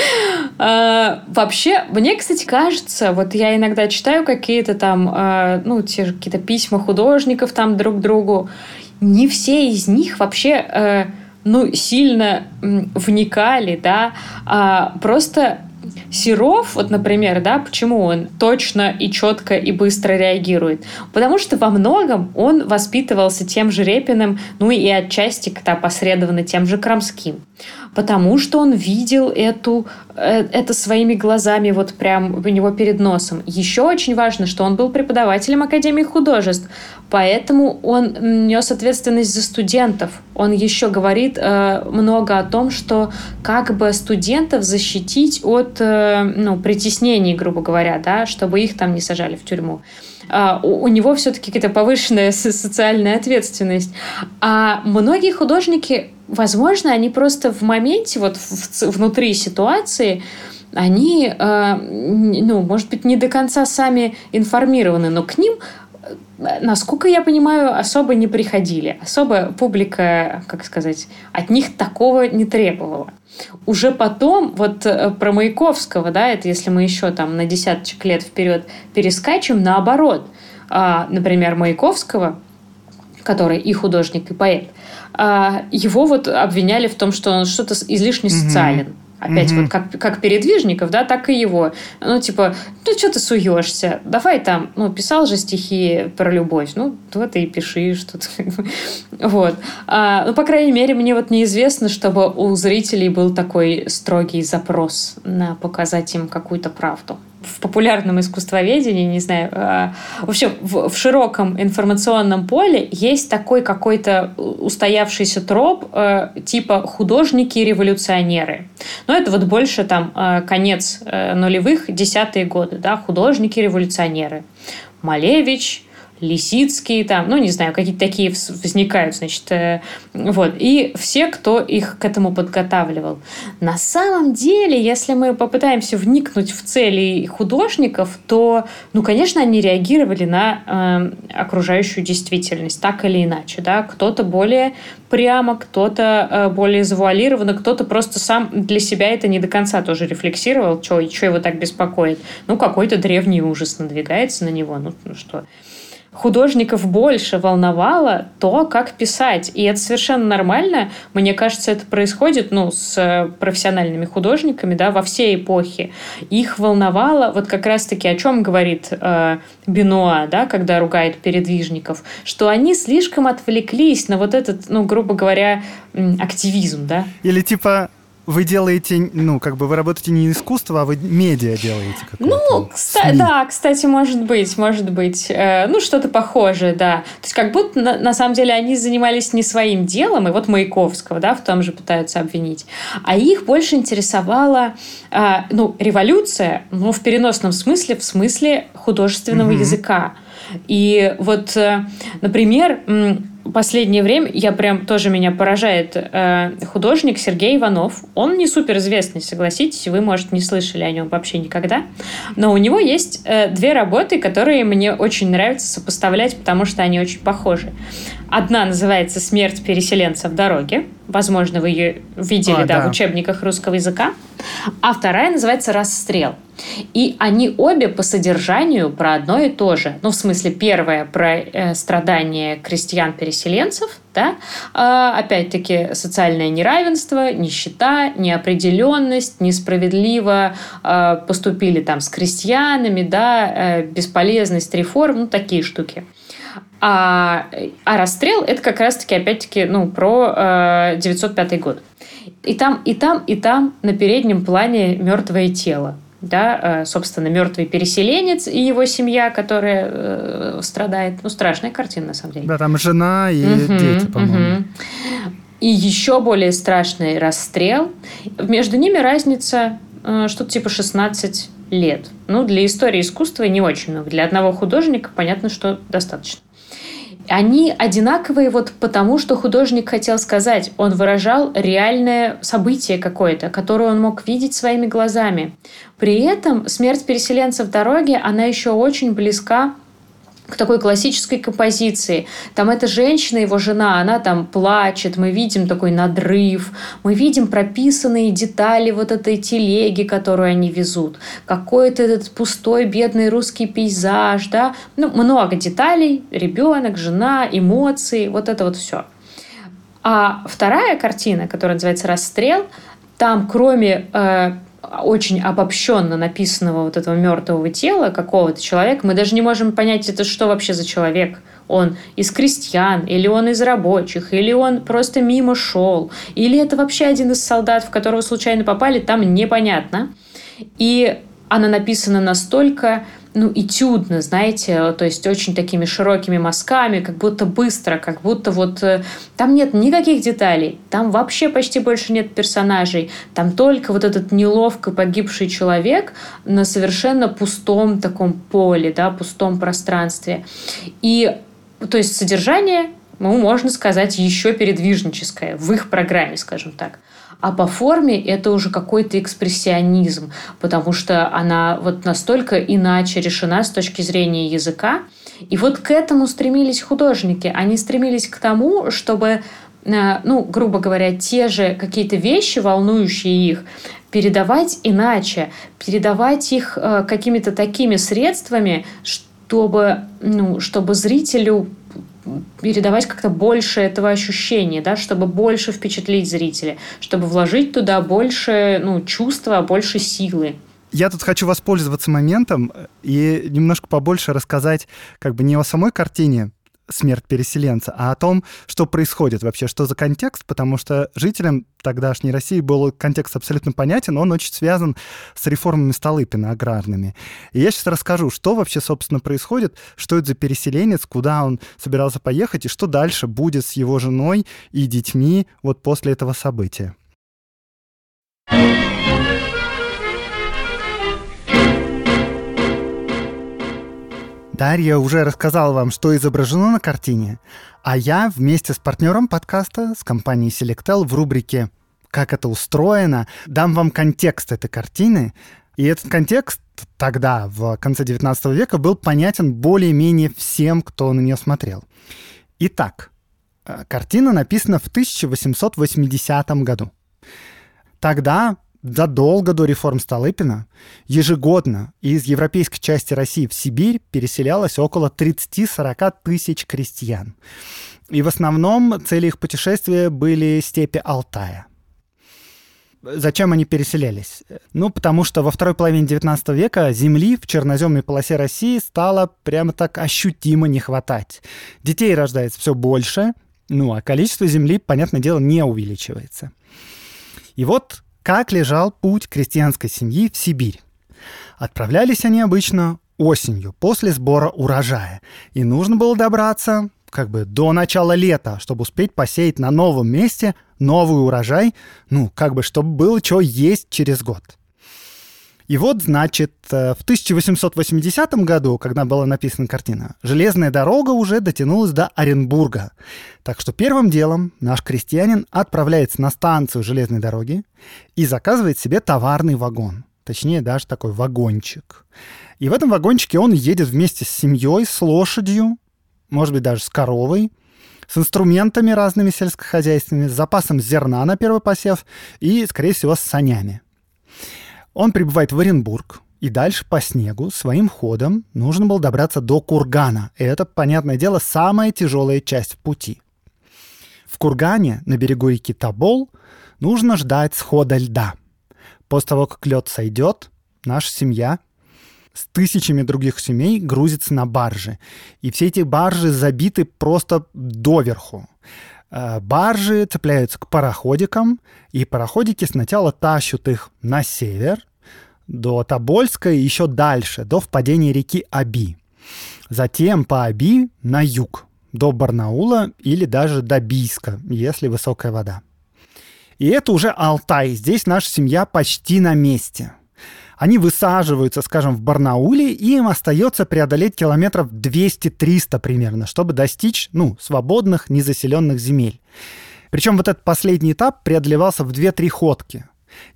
а, вообще, мне, кстати, кажется, вот я иногда читаю какие-то там, а, ну, те же какие-то письма художников там друг другу, не все из них вообще... А, ну, сильно вникали, да, а просто Серов, вот, например, да, почему он точно и четко и быстро реагирует? Потому что во многом он воспитывался тем же Репиным, ну и отчасти когда посредованно тем же Крамским. Потому что он видел эту, э, это своими глазами вот прям у него перед носом. Еще очень важно, что он был преподавателем Академии художеств, поэтому он нес ответственность за студентов. Он еще говорит э, много о том, что как бы студентов защитить от э, ну, притеснений, грубо говоря, да, чтобы их там не сажали в тюрьму. Uh, у, у него все-таки какая-то повышенная социальная ответственность. А многие художники возможно, они просто в моменте, вот в, внутри ситуации, они, э, ну, может быть, не до конца сами информированы, но к ним э, насколько я понимаю, особо не приходили. Особо публика, как сказать, от них такого не требовала. Уже потом, вот э, про Маяковского, да, это если мы еще там на десяточек лет вперед перескачем, наоборот. А, например, Маяковского, который и художник, и поэт, его вот обвиняли в том, что он что-то излишне социален. Опять mm-hmm. вот как, как передвижников, да, так и его. Ну, типа, ну, что ты суешься? Давай там, ну, писал же стихи про любовь. Ну, вот и пиши что-то. вот. А, ну, по крайней мере, мне вот неизвестно, чтобы у зрителей был такой строгий запрос на показать им какую-то правду в популярном искусствоведении, не знаю, э, общем, в, в широком информационном поле есть такой какой-то устоявшийся троп э, типа художники-революционеры. Но это вот больше там э, конец э, нулевых, десятые годы, да, художники-революционеры. Малевич, Лисицкий, там, ну, не знаю, какие-то такие возникают, значит, э, вот. И все, кто их к этому подготавливал. На самом деле, если мы попытаемся вникнуть в цели художников, то, ну, конечно, они реагировали на э, окружающую действительность, так или иначе, да. Кто-то более прямо, кто-то э, более завуалированно, кто-то просто сам для себя это не до конца тоже рефлексировал, что его так беспокоит. Ну, какой-то древний ужас надвигается на него, ну, ну что художников больше волновало то, как писать. И это совершенно нормально. Мне кажется, это происходит ну, с профессиональными художниками да, во всей эпохе. Их волновало, вот как раз-таки о чем говорит э, Бенуа, да, когда ругает передвижников, что они слишком отвлеклись на вот этот, ну, грубо говоря, активизм. Да? Или типа вы делаете, ну, как бы вы работаете не искусство, а вы медиа делаете. Ну, кста- да, кстати, может быть, может быть. Э, ну, что-то похожее, да. То есть как будто на, на самом деле они занимались не своим делом, и вот Маяковского, да, в том же пытаются обвинить, а их больше интересовала, э, ну, революция, ну, в переносном смысле, в смысле художественного mm-hmm. языка. И вот, э, например, последнее время, я прям тоже меня поражает э, художник Сергей Иванов. Он не суперизвестный, согласитесь, вы, может, не слышали о нем вообще никогда. Но у него есть э, две работы, которые мне очень нравится сопоставлять, потому что они очень похожи. Одна называется «Смерть переселенца в дороге». Возможно, вы ее видели а, да, да. в учебниках русского языка. А вторая называется «Расстрел». И они обе по содержанию про одно и то же. Ну, в смысле, первая про э, страдания крестьян-переселенцев, да? А, опять-таки, социальное неравенство, нищета, неопределенность, несправедливо э, поступили там с крестьянами, да, э, бесполезность реформ, ну, такие штуки. А, а расстрел это как раз-таки, опять-таки, ну, про э, 905 год. И там, и там, и там на переднем плане мертвое тело. Да, э, собственно, мертвый переселенец и его семья, которая э, страдает. Ну, страшная картина, на самом деле. Да, там жена и угу, дети, по-моему. Угу. И еще более страшный расстрел. Между ними разница э, что-то типа 16 лет. Ну, для истории искусства не очень много. Для одного художника понятно, что достаточно. Они одинаковые вот потому, что художник хотел сказать. Он выражал реальное событие какое-то, которое он мог видеть своими глазами. При этом смерть переселенца в дороге, она еще очень близка к такой классической композиции. Там эта женщина, его жена, она там плачет, мы видим такой надрыв, мы видим прописанные детали вот этой телеги, которую они везут, какой-то этот пустой бедный русский пейзаж, да, ну, много деталей, ребенок, жена, эмоции, вот это вот все. А вторая картина, которая называется «Расстрел», там кроме э, очень обобщенно написанного вот этого мертвого тела какого-то человека, мы даже не можем понять, это что вообще за человек. Он из крестьян, или он из рабочих, или он просто мимо шел, или это вообще один из солдат, в которого случайно попали, там непонятно. И она написана настолько ну, этюдно, знаете, то есть очень такими широкими мазками, как будто быстро, как будто вот э, там нет никаких деталей, там вообще почти больше нет персонажей, там только вот этот неловко погибший человек на совершенно пустом таком поле, да, пустом пространстве. И то есть содержание, ну, можно сказать, еще передвижническое в их программе, скажем так. А по форме это уже какой-то экспрессионизм, потому что она вот настолько иначе решена с точки зрения языка. И вот к этому стремились художники. Они стремились к тому, чтобы э, ну, грубо говоря, те же какие-то вещи, волнующие их, передавать иначе, передавать их э, какими-то такими средствами, чтобы, ну, чтобы зрителю передавать как-то больше этого ощущения, да, чтобы больше впечатлить зрителя, чтобы вложить туда больше ну, чувства, больше силы. Я тут хочу воспользоваться моментом и немножко побольше рассказать как бы не о самой картине, смерть переселенца, а о том, что происходит вообще, что за контекст, потому что жителям тогдашней России был контекст абсолютно понятен, он очень связан с реформами Столыпина аграрными. И я сейчас расскажу, что вообще, собственно, происходит, что это за переселенец, куда он собирался поехать, и что дальше будет с его женой и детьми вот после этого события. Дарья уже рассказала вам, что изображено на картине, а я вместе с партнером подкаста, с компанией Selectel в рубрике «Как это устроено» дам вам контекст этой картины. И этот контекст тогда, в конце XIX века, был понятен более-менее всем, кто на нее смотрел. Итак, э, картина написана в 1880 году. Тогда задолго до реформ Столыпина ежегодно из европейской части России в Сибирь переселялось около 30-40 тысяч крестьян. И в основном цели их путешествия были степи Алтая. Зачем они переселялись? Ну, потому что во второй половине XIX века земли в черноземной полосе России стало прямо так ощутимо не хватать. Детей рождается все больше, ну, а количество земли, понятное дело, не увеличивается. И вот как лежал путь крестьянской семьи в Сибирь. Отправлялись они обычно осенью, после сбора урожая. И нужно было добраться как бы до начала лета, чтобы успеть посеять на новом месте новый урожай, ну, как бы, чтобы было что есть через год. И вот, значит, э, в 1880 году, когда была написана картина, железная дорога уже дотянулась до Оренбурга. Так что первым делом наш крестьянин отправляется на станцию железной дороги и заказывает себе товарный вагон. Точнее, даже такой вагончик. И в этом вагончике он едет вместе с семьей, с лошадью, может быть, даже с коровой, с инструментами разными сельскохозяйственными, с запасом зерна на первый посев и, скорее всего, с санями. Он прибывает в Оренбург, и дальше по снегу своим ходом нужно было добраться до Кургана. И это, понятное дело, самая тяжелая часть пути. В Кургане, на берегу реки Табол, нужно ждать схода льда. После того, как лед сойдет, наша семья с тысячами других семей грузится на баржи. И все эти баржи забиты просто доверху. Э, баржи цепляются к пароходикам, и пароходики сначала тащат их на север, до Тобольска и еще дальше, до впадения реки Аби. Затем по Аби на юг, до Барнаула или даже до Бийска, если высокая вода. И это уже Алтай. Здесь наша семья почти на месте. Они высаживаются, скажем, в Барнауле, и им остается преодолеть километров 200-300 примерно, чтобы достичь, ну, свободных, незаселенных земель. Причем вот этот последний этап преодолевался в 2-3 ходки.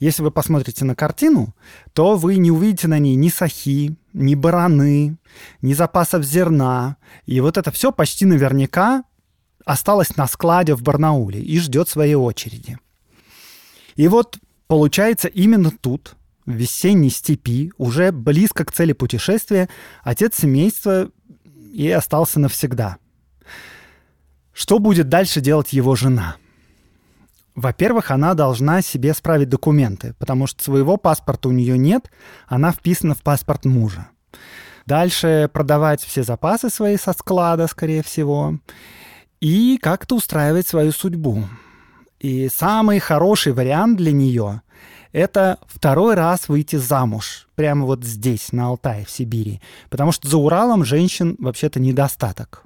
Если вы посмотрите на картину, то вы не увидите на ней ни сахи, ни бараны, ни запасов зерна. И вот это все почти наверняка осталось на складе в Барнауле и ждет своей очереди. И вот получается именно тут, в весенней степи, уже близко к цели путешествия, отец семейства и остался навсегда. Что будет дальше делать его жена? Во-первых, она должна себе справить документы, потому что своего паспорта у нее нет, она вписана в паспорт мужа. Дальше продавать все запасы свои со склада, скорее всего, и как-то устраивать свою судьбу. И самый хороший вариант для нее — это второй раз выйти замуж, прямо вот здесь, на Алтае, в Сибири. Потому что за Уралом женщин вообще-то недостаток.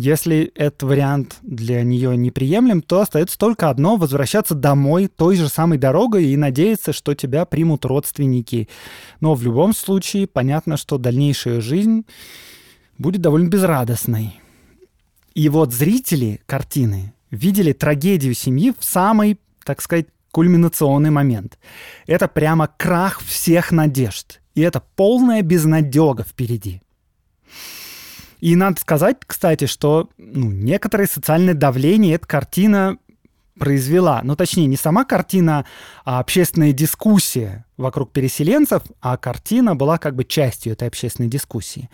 Если этот вариант для нее неприемлем, то остается только одно — возвращаться домой той же самой дорогой и надеяться, что тебя примут родственники. Но в любом случае понятно, что дальнейшая жизнь будет довольно безрадостной. И вот зрители картины видели трагедию семьи в самый, так сказать, кульминационный момент. Это прямо крах всех надежд. И это полная безнадега впереди. И надо сказать, кстати, что ну, некоторое социальное давление эта картина произвела. Ну, точнее, не сама картина, а общественная дискуссия вокруг переселенцев, а картина была как бы частью этой общественной дискуссии.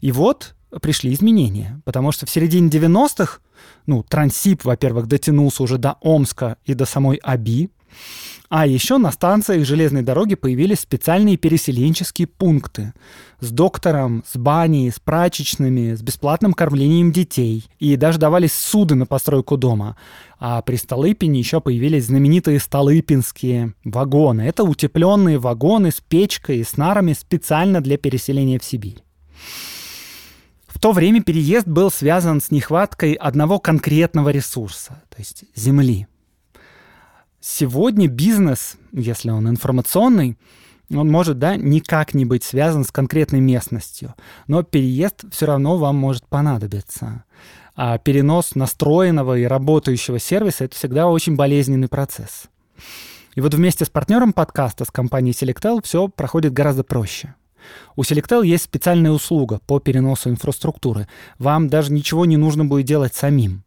И вот пришли изменения, потому что в середине 90-х, ну, Трансип, во-первых, дотянулся уже до Омска и до самой Аби, а еще на станциях железной дороги появились специальные переселенческие пункты с доктором, с баней, с прачечными, с бесплатным кормлением детей. И даже давались суды на постройку дома. А при Столыпине еще появились знаменитые столыпинские вагоны. Это утепленные вагоны с печкой и с нарами специально для переселения в Сибирь. В то время переезд был связан с нехваткой одного конкретного ресурса, то есть земли. Сегодня бизнес, если он информационный, он может, да, никак не быть связан с конкретной местностью, но переезд все равно вам может понадобиться. А перенос настроенного и работающего сервиса — это всегда очень болезненный процесс. И вот вместе с партнером подкаста, с компанией Selectel, все проходит гораздо проще. У Selectel есть специальная услуга по переносу инфраструктуры. Вам даже ничего не нужно будет делать самим.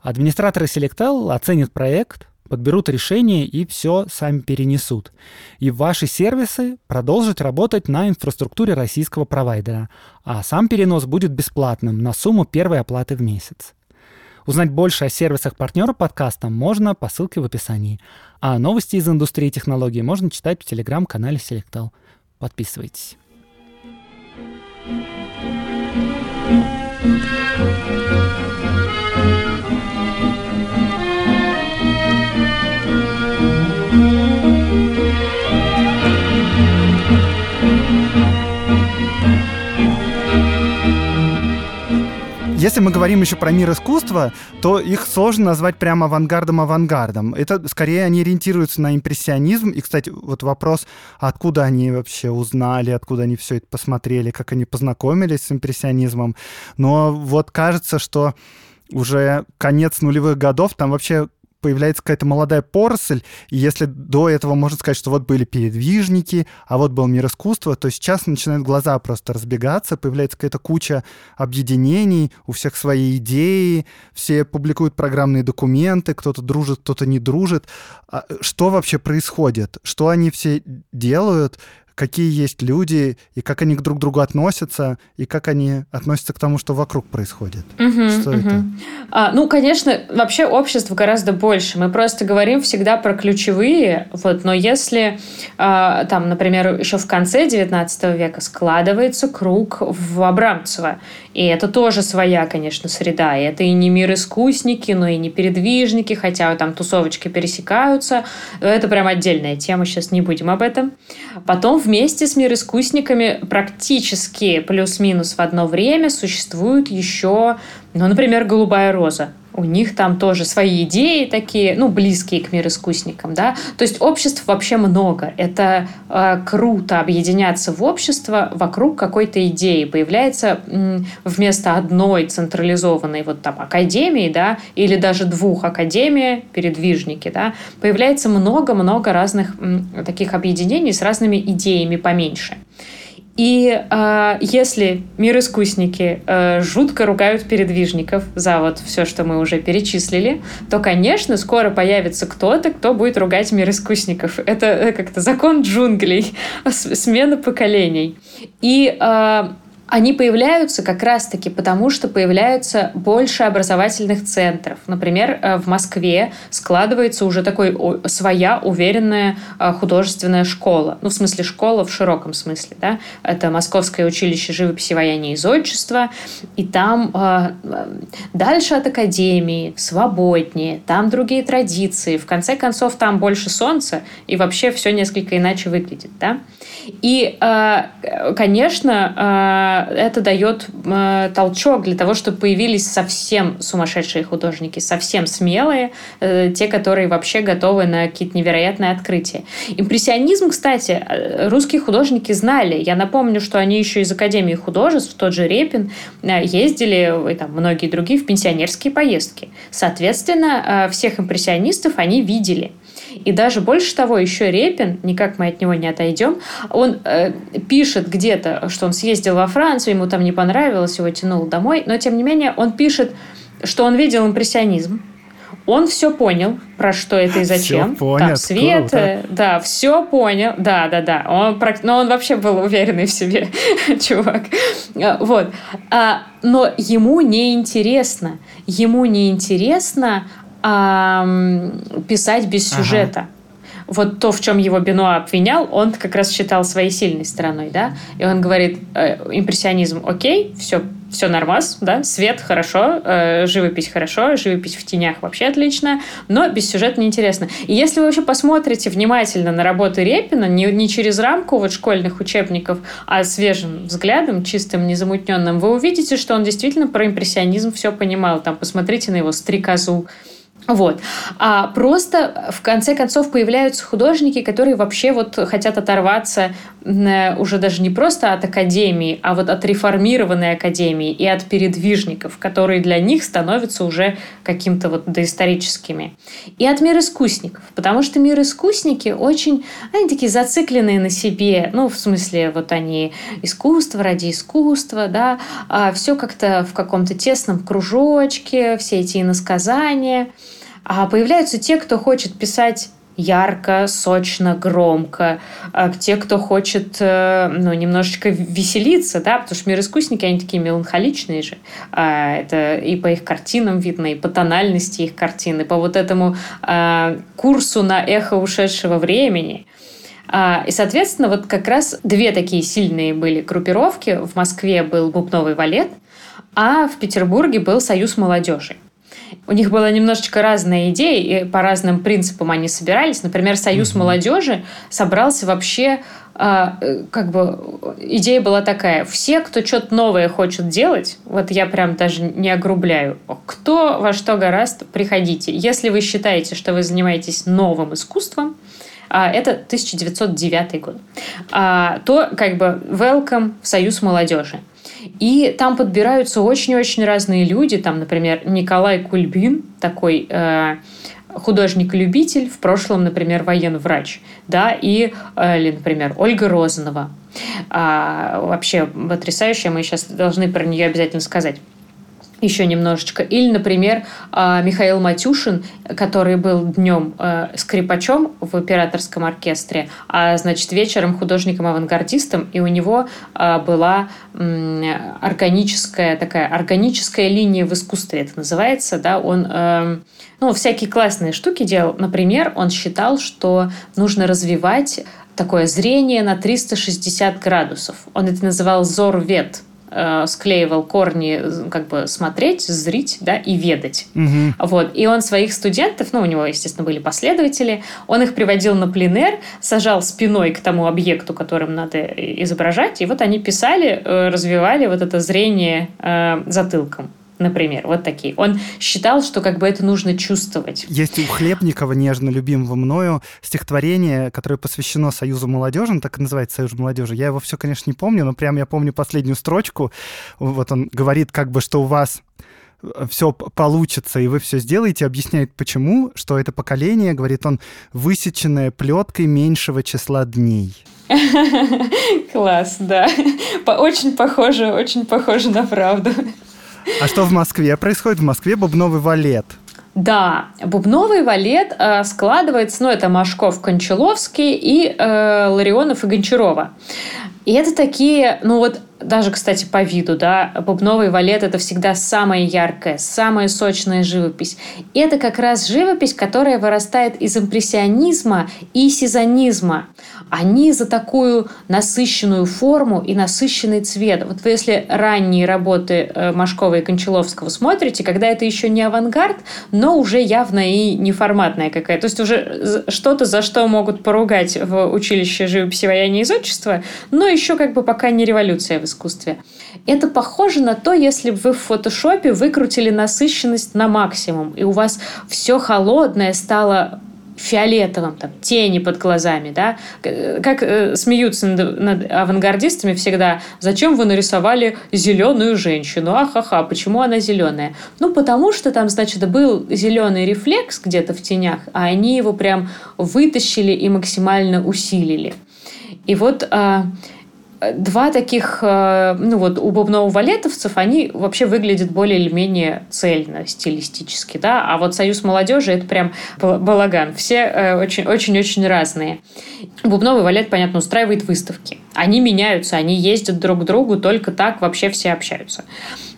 Администраторы Selectel оценят проект, подберут решение и все сами перенесут. И ваши сервисы продолжат работать на инфраструктуре российского провайдера, а сам перенос будет бесплатным на сумму первой оплаты в месяц. Узнать больше о сервисах партнера подкаста можно по ссылке в описании. А новости из индустрии технологий можно читать в телеграм-канале Selectal. Подписывайтесь. Если мы говорим еще про мир искусства, то их сложно назвать прямо авангардом-авангардом. Это скорее они ориентируются на импрессионизм. И, кстати, вот вопрос, откуда они вообще узнали, откуда они все это посмотрели, как они познакомились с импрессионизмом. Но вот кажется, что уже конец нулевых годов, там вообще появляется какая-то молодая поросль, и если до этого можно сказать, что вот были передвижники, а вот был мир искусства, то сейчас начинают глаза просто разбегаться, появляется какая-то куча объединений, у всех свои идеи, все публикуют программные документы, кто-то дружит, кто-то не дружит. А что вообще происходит? Что они все делают? Какие есть люди, и как они друг к другу относятся, и как они относятся к тому, что вокруг происходит. Угу, что угу. это? А, ну, конечно, вообще общество гораздо больше. Мы просто говорим всегда про ключевые, вот, но если а, там, например, еще в конце XIX века складывается круг в Абрамцево, и это тоже своя, конечно, среда. И это и не мир искусники, но и не передвижники, хотя там тусовочки пересекаются. Это прям отдельная тема, сейчас не будем об этом. Потом вместе с мир искусниками практически плюс-минус в одно время существует еще, ну, например, «Голубая роза», у них там тоже свои идеи такие, ну, близкие к мироискусникам, да. То есть обществ вообще много. Это э, круто объединяться в общество вокруг какой-то идеи. Появляется м, вместо одной централизованной вот там академии, да, или даже двух академий, передвижники, да, появляется много-много разных м, таких объединений с разными идеями поменьше. И э, если мир-искусники э, жутко ругают передвижников за вот все, что мы уже перечислили, то, конечно, скоро появится кто-то, кто будет ругать мир-искусников. Это э, как-то закон джунглей, смена поколений. И э, они появляются как раз-таки потому, что появляется больше образовательных центров. Например, э, в Москве складывается уже такой своя уверенная э, художественная школа. Ну, в смысле школа в широком смысле. Да? Это Московское училище живописи, вояния и зодчества. И там э, дальше от академии, свободнее, там другие традиции. В конце концов, там больше солнца, и вообще все несколько иначе выглядит. Да? И, конечно, это дает э, толчок для того, чтобы появились совсем сумасшедшие художники, совсем смелые, э, те, которые вообще готовы на какие-то невероятные открытия. Импрессионизм, кстати, э, русские художники знали. Я напомню, что они еще из Академии художеств, тот же Репин, ездили, и там многие другие, в пенсионерские поездки. Соответственно, всех импрессионистов они видели – и даже больше того, еще Репин, никак мы от него не отойдем, он э, пишет где-то, что он съездил во Францию, ему там не понравилось, его тянул домой, но тем не менее он пишет, что он видел импрессионизм, он все понял, про что это и зачем. Все понял. Там свет, круто. да, все понял. Да, да, да. Он, но он вообще был уверенный в себе чувак. А, вот. А, но ему не интересно. Ему не интересно а, писать без сюжета. Ага. Вот то, в чем его Бено обвинял, он как раз считал своей сильной стороной, да. И он говорит, э, импрессионизм, окей, все, все нормас, да, свет хорошо, э, живопись хорошо, живопись в тенях вообще отлично, но без сюжета неинтересно. И если вы вообще посмотрите внимательно на работы Репина, не, не через рамку вот школьных учебников, а свежим взглядом, чистым, незамутненным, вы увидите, что он действительно про импрессионизм все понимал. Там посмотрите на его стрекозу, вот. А просто в конце концов появляются художники, которые вообще вот хотят оторваться э, уже даже не просто от академии, а вот от реформированной академии и от передвижников, которые для них становятся уже каким-то вот доисторическими. И от мир искусников, потому что мир искусники очень, они такие зацикленные на себе, ну, в смысле, вот они искусство ради искусства, да, а все как-то в каком-то тесном кружочке, все эти иносказания – А появляются те, кто хочет писать ярко, сочно, громко. А те, кто хочет э, ну, немножечко веселиться, да, потому что мир искусники, они такие меланхоличные же. А, это и по их картинам видно, и по тональности их картины, по вот этому а, курсу на эхо ушедшего времени. И, соответственно, вот как раз две такие сильные были группировки. В Москве был бубновый валет, а в Петербурге был Союз молодежи. У них была немножечко разная идея, и по разным принципам они собирались. Например, Союз mm-hmm. молодежи собрался вообще а, э, как бы идея была такая. Все, кто что-то новое хочет делать, вот я прям даже не огрубляю, кто во что гораздо, приходите. Если вы считаете, что вы занимаетесь новым искусством, а, это 1909 год, а, то как бы welcome в Союз молодежи. И там подбираются очень-очень разные люди. Там, например, Николай Кульбин, такой э, художник-любитель, в прошлом, например, военврач, да, и, э, или, например, Ольга Розанова. А, вообще потрясающая, мы сейчас должны про нее обязательно сказать еще немножечко. Или, например, а, Михаил Матюшин, который был днем э, скрипачом в операторском оркестре, а, значит, вечером художником-авангардистом, и у него а, была органическая такая, органическая линия в искусстве, это называется, да, он эм, ну, всякие классные штуки делал. Например, он считал, что нужно развивать такое зрение на 360 градусов. Он это называл зорвет э, склеивал корни, как бы смотреть, зрить, да, и ведать. Угу. Вот. И он своих студентов, ну, у него, естественно, были последователи, он их приводил на пленер, сажал спиной к тому объекту, которым надо изображать, и вот они писали, э, развивали вот это зрение э, затылком например, вот такие. Он считал, что как бы это нужно чувствовать. Есть у Хлебникова, нежно любимого мною, стихотворение, которое посвящено Союзу молодежи, он так и называется Союз молодежи. Я его все, конечно, не помню, но прям я помню последнюю строчку. Вот он говорит как бы, что у вас все получится, и вы все сделаете, объясняет почему, что это поколение, говорит он, высеченное плеткой меньшего числа дней. Класс, да. Очень похоже, очень похоже на правду. А что в Москве происходит? В Москве бубновый валет. Да, бубновый валет э, складывается, ну, это Машков, Кончаловский и э, Ларионов и Гончарова. И это такие, ну вот даже, кстати, по виду, да, бубновый валет – это всегда самая яркая, самая сочная живопись. И это как раз живопись, которая вырастает из импрессионизма и сезонизма они за такую насыщенную форму и насыщенный цвет. Вот вы если ранние работы э, Машкова и Кончаловского смотрите, когда это еще не авангард, но уже явно и неформатная какая-то. То есть уже что-то, за что могут поругать в училище живописи, вояния и изотчества, но еще как бы пока не революция в искусстве. Это похоже на то, если бы вы в фотошопе выкрутили насыщенность на максимум, и у вас все холодное стало фиолетовым, там, тени под глазами, да, как э, смеются над, над авангардистами всегда, зачем вы нарисовали зеленую женщину, ахаха, почему она зеленая? Ну, потому что там, значит, был зеленый рефлекс где-то в тенях, а они его прям вытащили и максимально усилили. И вот э, два таких, э, ну вот у бубново-валетовцев, они вообще выглядят более или менее цельно стилистически, да, а вот Союз молодежи это прям балаган. Все очень-очень-очень э, разные. Бубновый валет, понятно, устраивает выставки. Они меняются, они ездят друг к другу, только так вообще все общаются.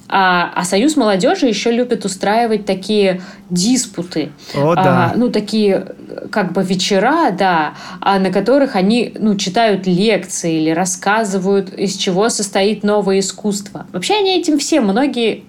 А, а Союз молодежи еще любит устраивать такие диспуты. О, да. а, ну, такие как бы вечера, да, а на которых они ну, читают лекции или рассказывают, из чего состоит новое искусство. Вообще они этим все, многие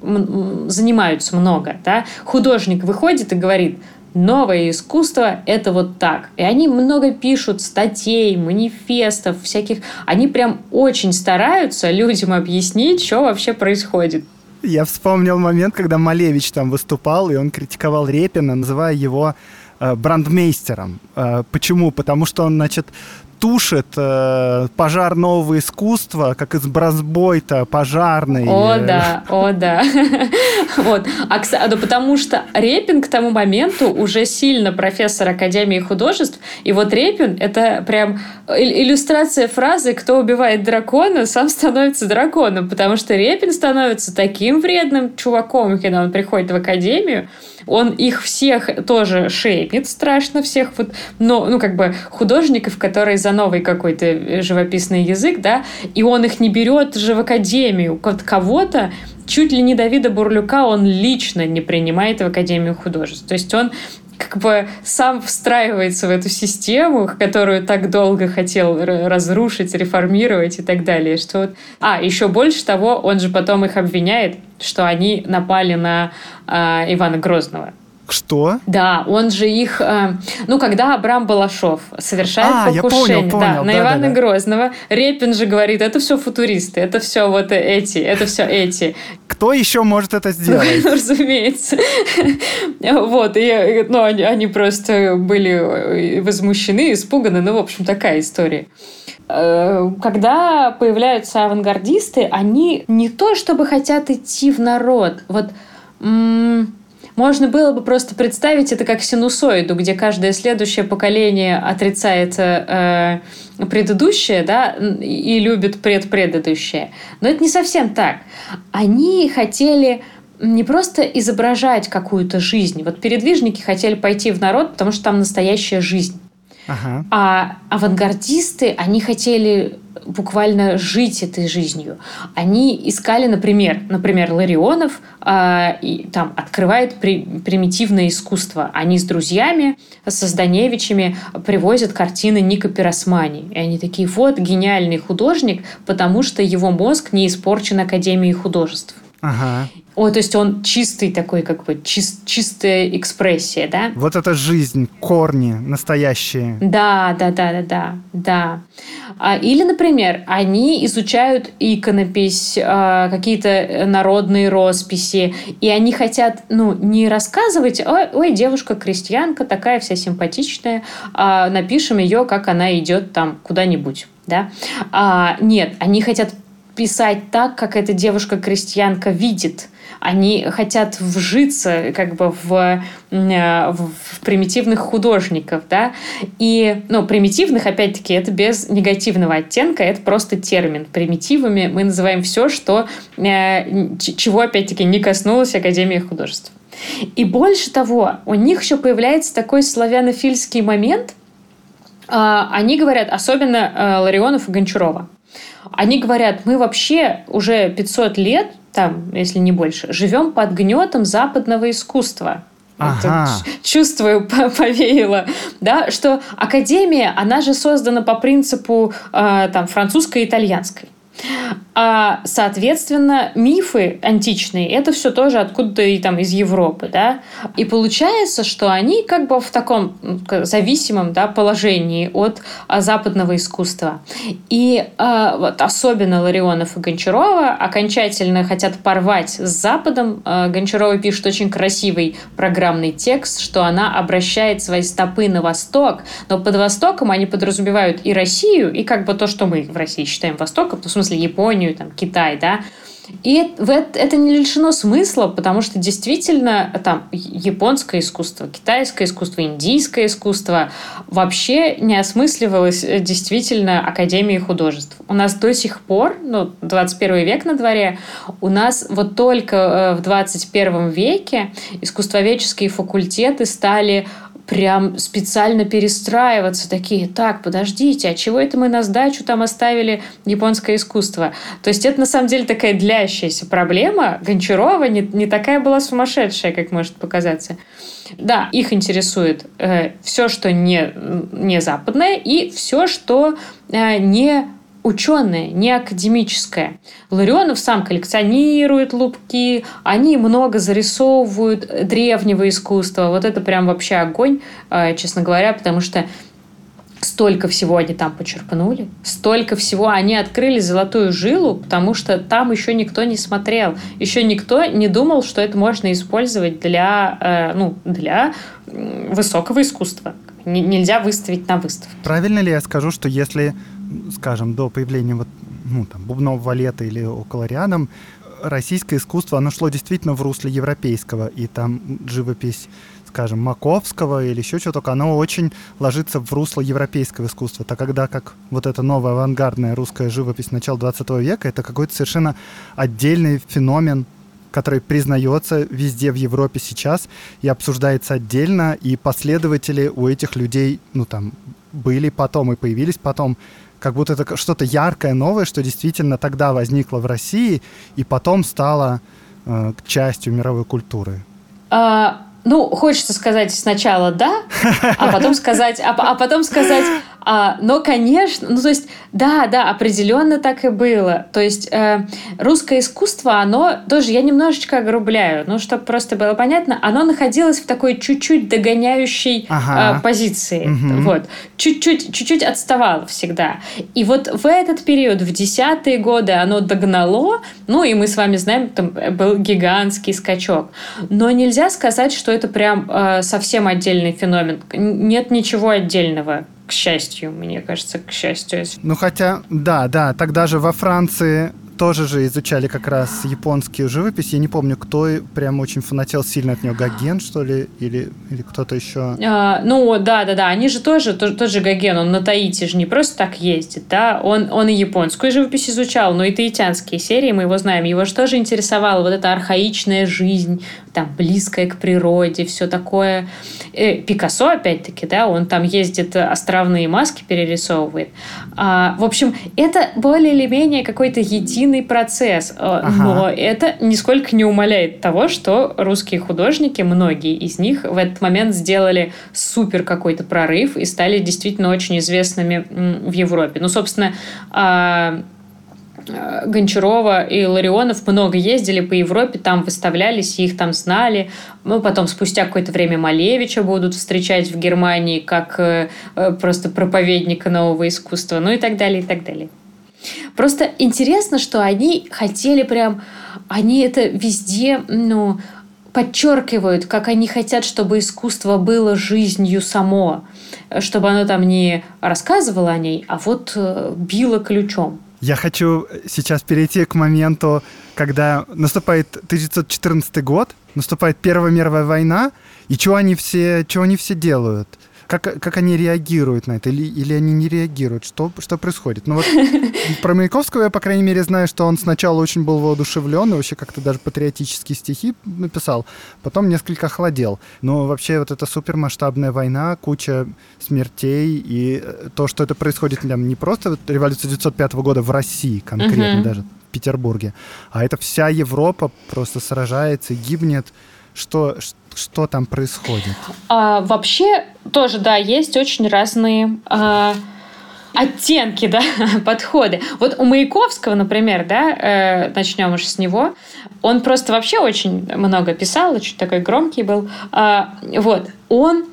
занимаются много. Да? Художник выходит и говорит, новое искусство – это вот так. И они много пишут статей, манифестов, всяких. Они прям очень стараются людям объяснить, что вообще происходит. Я вспомнил момент, когда Малевич там выступал, и он критиковал Репина, называя его э, брандмейстером. Э, почему? Потому что он, значит, тушит э, пожар нового искусства, как из бразбойта пожарный. О, да, о, да. Вот. А, да, потому что Репин к тому моменту уже сильно профессор Академии художеств, и вот Репин — это прям иллюстрация фразы «Кто убивает дракона, сам становится драконом», потому что Репин становится таким вредным чуваком, когда он приходит в Академию, Он их всех тоже шеймит страшно, всех вот, но, ну, как бы художников, которые за новый какой-то живописный язык, да, и он их не берет же в академию. Кого-то чуть ли не Давида Бурлюка он лично не принимает в Академию художеств. То есть он как бы сам встраивается в эту систему, которую так долго хотел разрушить, реформировать и так далее. Что вот... А, еще больше того, он же потом их обвиняет, что они напали на э, Ивана Грозного. Что? Да, он же их... Э, ну, когда Абрам Балашов совершает а, покушение я понял, понял. Да, на да, Ивана да. Грозного, Репин же говорит, это все футуристы, это все вот эти, это все эти. Кто еще может это сделать? Ну, разумеется. Вот, и, ну, они, они просто были возмущены, испуганы. Ну, в общем, такая история э, когда появляются авангардисты, они не то чтобы хотят идти в народ. Вот можно было бы просто представить это как синусоиду, где каждое следующее поколение отрицает э, предыдущее, да, и любит предпредыдущее. Но это не совсем так. Они хотели не просто изображать какую-то жизнь. Вот передвижники хотели пойти в народ, потому что там настоящая жизнь. Ага. А авангардисты, они хотели буквально жить этой жизнью. Они искали, например, например, Ларионов э, и, там открывает при, примитивное искусство. Они с друзьями, со Зданевичами привозят картины Ника Пиросмани. И они такие, вот гениальный художник, потому что его мозг не испорчен Академией художеств. Ага. О, то есть он чистый такой, как бы чист, чистая экспрессия, да? Вот это жизнь, корни настоящие. Да, да, да, да, да, да. А, или, например, они изучают иконопись, а, какие-то народные росписи, и они хотят, ну, не рассказывать, ой, ой девушка крестьянка такая вся симпатичная, а напишем ее, как она идет там куда-нибудь, да? А, нет, они хотят писать так, как эта девушка-крестьянка видит. Они хотят вжиться как бы в, э, в, в примитивных художников, да, и, ну, примитивных, опять-таки, это без негативного оттенка, это просто термин. Примитивами мы называем все, что, э, чего, опять-таки, не коснулась Академия художеств. И больше того, у них еще появляется такой славянофильский момент, а, они говорят, особенно э, Ларионов и Гончарова, они говорят, мы вообще уже 500 лет, там, если не больше, живем под гнетом западного искусства. Ага. чувствую, повеяло, да, что академия, она же создана по принципу э, там французской и итальянской. А, соответственно, мифы античные, это все тоже откуда-то и там из Европы, да. И получается, что они как бы в таком зависимом да, положении от а, западного искусства. И а, вот особенно Ларионов и Гончарова окончательно хотят порвать с Западом. А, Гончарова пишет очень красивый программный текст, что она обращает свои стопы на восток, но под Востоком они подразумевают и Россию, и как бы то, что мы в России считаем Востоком, в смысле смысле Японию, там, Китай, да, и это не лишено смысла, потому что действительно там японское искусство, китайское искусство, индийское искусство вообще не осмысливалось э, действительно Академией художеств. У нас до сих пор, ну, 21 век на дворе, у нас вот только э, в 21 веке искусствоведческие факультеты стали прям специально перестраиваться, такие, так, подождите, а чего это мы на сдачу там оставили японское искусство? То есть это на самом деле такая длящаяся проблема. Гончарова не, не такая была сумасшедшая, как может показаться. Да, их интересует э, все, что не, не западное, и все, что э, не ученое, не академическое. Ларионов сам коллекционирует лупки, они много зарисовывают древнего искусства. Вот это прям вообще огонь, э, честно говоря, потому что столько всего они там почерпнули, столько всего они открыли золотую жилу, потому что там еще никто не смотрел, еще никто не думал, что это можно использовать для, э, ну, для высокого искусства. нельзя выставить на выставку. Правильно ли я скажу, что если скажем, до появления вот, ну, там, бубнового лета или около рядом, российское искусство, оно шло действительно в русле европейского, и там живопись, скажем, Маковского или еще только оно очень ложится в русло европейского искусства. Так когда как вот эта новая авангардная русская живопись начала 20 века, это какой-то совершенно отдельный феномен который признается везде в Европе сейчас и обсуждается отдельно, и последователи у этих людей, ну там, были потом и появились потом, как будто это что-то яркое, новое, что действительно тогда возникло в России и потом стало э, частью мировой культуры. А, ну, хочется сказать сначала да, а потом сказать, а, а потом сказать, а, но, конечно, ну, то есть, да, да, определенно так и было. То есть, э, русское искусство, оно тоже, я немножечко огрубляю, ну, чтобы просто было понятно, оно находилось в такой чуть-чуть догоняющей ага. э, позиции. Угу. Вот. Чуть-чуть, чуть-чуть отставало всегда. И вот в этот период, в десятые годы, оно догнало, ну, и мы с вами знаем, там был гигантский скачок. Но нельзя сказать, что это прям э, совсем отдельный феномен. Нет ничего отдельного к счастью, мне кажется, к счастью. Ну хотя, да, да, тогда же во Франции тоже же изучали как раз японскую живопись. Я не помню, кто прям очень фанател сильно от нее. Гоген, что ли? Или, или кто-то еще? А, ну, да, да, да. Они же тоже, тот, тот же Гоген, он на Таити же не просто так ездит, да. Он, он и японскую живопись изучал, но и таитянские серии, мы его знаем. Его же тоже интересовала вот эта архаичная жизнь, там, близкая к природе, все такое. Э, Пикассо, опять-таки, да, он там ездит, островные маски перерисовывает. А, в общем, это более или менее какой-то единый процесс, э, ага. но это нисколько не умаляет того, что русские художники, многие из них в этот момент сделали супер какой-то прорыв и стали действительно очень известными в Европе. Ну, собственно, а, э, Гончарова и Ларионов много ездили по Европе, там выставлялись, их там знали. Ну, потом спустя какое-то время Малевича будут встречать в Германии как э, просто проповедника нового искусства, ну и так далее, и так далее. Просто интересно, что они хотели прям, они это везде, ну, подчеркивают, как они хотят, чтобы искусство было жизнью само, чтобы оно там не рассказывало о ней, а вот э, било ключом. Я хочу сейчас перейти к моменту, когда наступает 1914 год, наступает Первая мировая война, и что они все, что они все делают? Как, как они реагируют на это, или, или они не реагируют, что, что происходит. Ну вот про Маяковского я, по крайней мере, знаю, что он сначала очень был воодушевлен и вообще как-то даже патриотические стихи написал, потом несколько охладел. Но вообще вот эта супермасштабная война, куча смертей и э, то, что это происходит там, не просто вот революция 1905 года в России конкретно, uh-huh. даже в Петербурге, а это вся Европа просто сражается гибнет. Что, что там происходит? А, вообще тоже, да, есть очень разные а, оттенки, да, подходы. Вот у Маяковского, например, да, э, начнем уж с него, он просто вообще очень много писал, очень такой громкий был. А, вот, он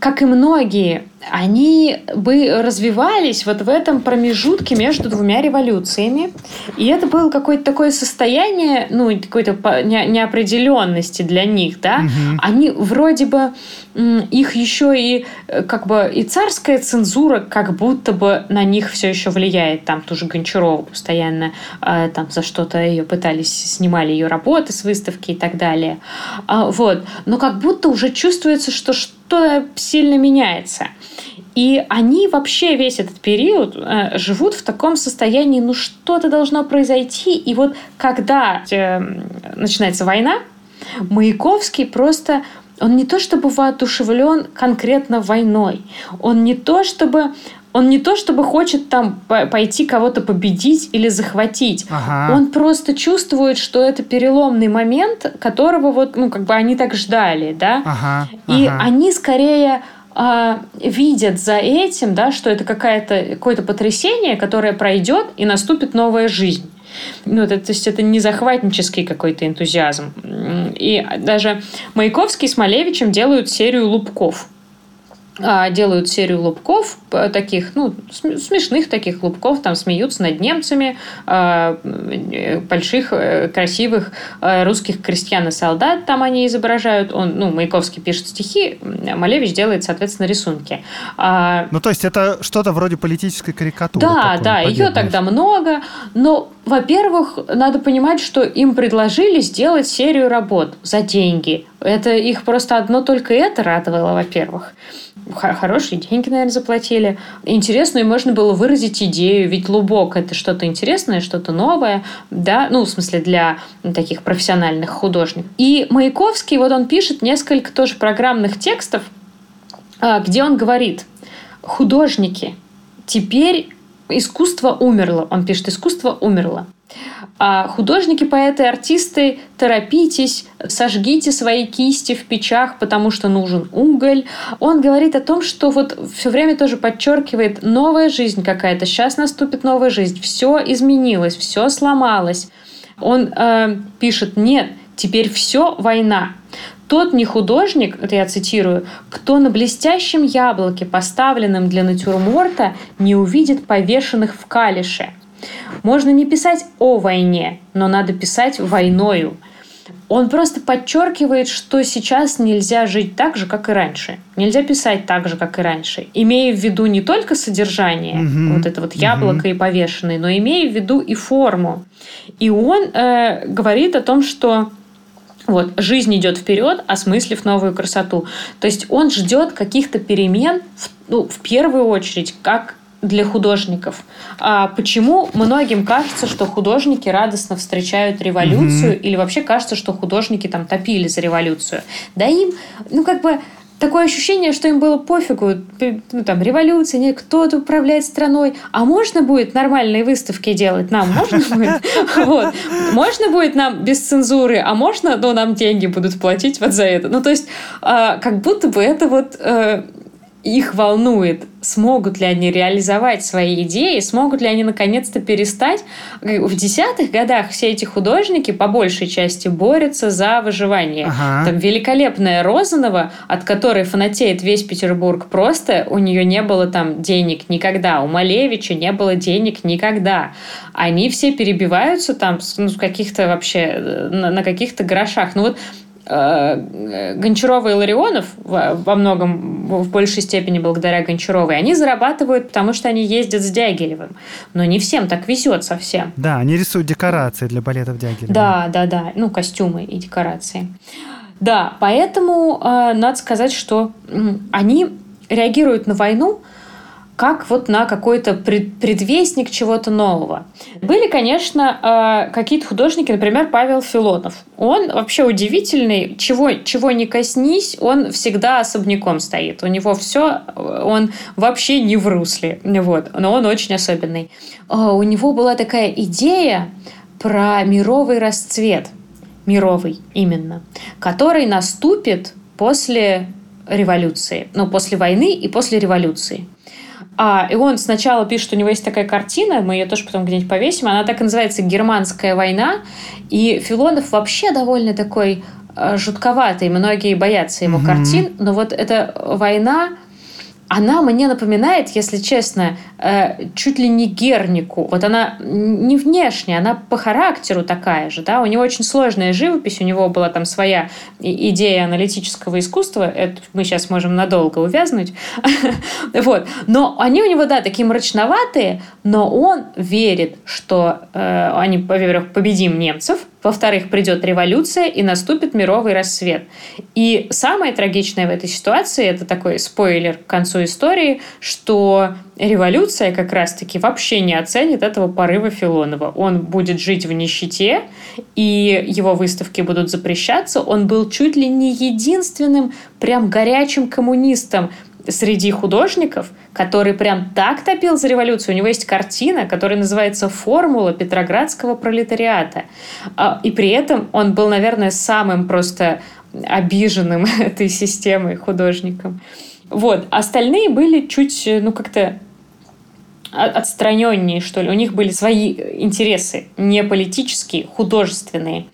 как и многие, они бы развивались вот в этом промежутке между двумя революциями. И это было какое-то такое состояние, ну, какой-то неопределенности для них, да. Угу. Они вроде бы, их еще и э, как бы и царская цензура как будто бы на них все еще влияет. Там тоже Гончарова постоянно э, там за что-то ее пытались, снимали ее работы с выставки и так далее. А, вот. Но как будто уже чувствуется, что что-то сильно меняется. И они вообще весь этот период э, живут в таком состоянии, ну что-то должно произойти. И вот когда э, начинается война, Маяковский просто он не то чтобы воодушевлен конкретно войной, он не то чтобы он не то чтобы хочет там пойти кого-то победить или захватить. Ага. Он просто чувствует, что это переломный момент, которого вот, ну, как бы они так ждали, да. Ага. И ага. они скорее а, видят за этим, да, что это какая-то, какое-то потрясение, которое пройдет и наступит новая жизнь. Ну, это, то есть это не захватнический какой-то энтузиазм. И даже Маяковский с Малевичем делают серию лубков. А, делают серию лубков, э, таких, ну, смешных таких лубков, там смеются над немцами, а, э, больших, э, красивых русских крестьян и солдат там они изображают. Он, ну, Маяковский пишет стихи, Малевич делает, соответственно, рисунки. А, ну, то есть это что-то вроде политической карикатуры. Да, такой, да, победной. ее тогда много, но во-первых, надо понимать, что им предложили сделать серию работ за деньги. Это их просто одно только это радовало, во-первых. Хорошие деньги, наверное, заплатили. Интересно, и можно было выразить идею, ведь лубок – это что-то интересное, что-то новое, да, ну, в смысле, для таких профессиональных художников. И Маяковский, вот он пишет несколько тоже программных текстов, а, где он говорит, художники, теперь искусство умерло. Он пишет, искусство умерло. А художники, поэты, артисты, торопитесь, сожгите свои кисти в печах, потому что нужен уголь. Он говорит о том, что вот все время тоже подчеркивает новая жизнь какая-то. Сейчас наступит новая жизнь. Все изменилось, все сломалось. Он э, пишет, нет, теперь все война. Тот не художник, это я цитирую, кто на блестящем яблоке, поставленном для натюрморта, не увидит повешенных в калише. Можно не писать о войне, но надо писать войною. Он просто подчеркивает, что сейчас нельзя жить так же, как и раньше. Нельзя писать так же, как и раньше. Имея в виду не только содержание, угу. вот это вот яблоко угу. и повешенное, но имея в виду и форму. И он э, говорит о том, что вот, жизнь идет вперед, осмыслив новую красоту. То есть он ждет каких-то перемен, в, ну, в первую очередь, как для художников. А почему многим кажется, что художники радостно встречают революцию, mm-hmm. или вообще кажется, что художники там топили за революцию? Да им, ну как бы такое ощущение, что им было пофигу, ну, там, революция, нет, кто-то управляет страной, а можно будет нормальные выставки делать нам? Можно будет? Вот. Можно будет нам без цензуры, а можно, но нам деньги будут платить вот за это. Ну, то есть, а, как будто бы это вот э, их волнует, смогут ли они реализовать свои идеи, смогут ли они наконец-то перестать. В десятых годах все эти художники по большей части борются за выживание. Ага. Там великолепная Розанова, от которой фанатеет весь Петербург, просто у нее не было там денег никогда. У Малевича не было денег никогда. Они все перебиваются там ну, каких-то вообще э, на, каких-то грошах. Ну вот Э, Гончарова и Ларионов во многом, в большей степени благодаря Гончаровой, они зарабатывают, потому что они ездят с Дягилевым. Но не всем так везет совсем. Да, они рисуют декорации для балетов Дягилева. Да, да, да. Ну, костюмы и декорации. Да, поэтому э, надо сказать, что э, они реагируют на войну как вот на какой-то предвестник чего-то нового. Были, конечно, э, какие-то художники, например, Павел Филонов. Он вообще удивительный, чего, чего не коснись, он всегда особняком стоит. У него все, он вообще не в русле, вот, но он очень особенный. Э, у него была такая идея про мировый расцвет, мировый именно, который наступит после революции, ну, после войны и после революции. А, и он сначала пишет, у него есть такая картина, мы ее тоже потом где-нибудь повесим, она так и называется «Германская война», и Филонов вообще довольно такой э, жутковатый, многие боятся его mm-hmm. картин, но вот эта война, она мне напоминает, если честно, э, чуть ли не Гернику. Вот она не внешне, она по характеру такая же. Да? У него очень сложная живопись, у него была там своя идея аналитического искусства. Это мы сейчас можем надолго увязнуть. вот. Но они у него, да, такие мрачноватые, но он верит, что э, они, во-первых, победим немцев, во-вторых, придет революция и наступит мировый рассвет. И самое трагичное в этой ситуации, это такой спойлер к концу истории, что революция как раз-таки вообще не оценит этого порыва Филонова. Он будет жить в нищете, и его выставки будут запрещаться. Он был чуть ли не единственным прям горячим коммунистом, среди художников, который прям так топил за революцию. У него есть картина, которая называется «Формула Петроградского пролетариата». А, и при этом он был, наверное, самым просто обиженным этой системой художником. Вот. Остальные были чуть, ну, как-то отстраненнее, что ли. У них были свои интересы, не политические, художественные.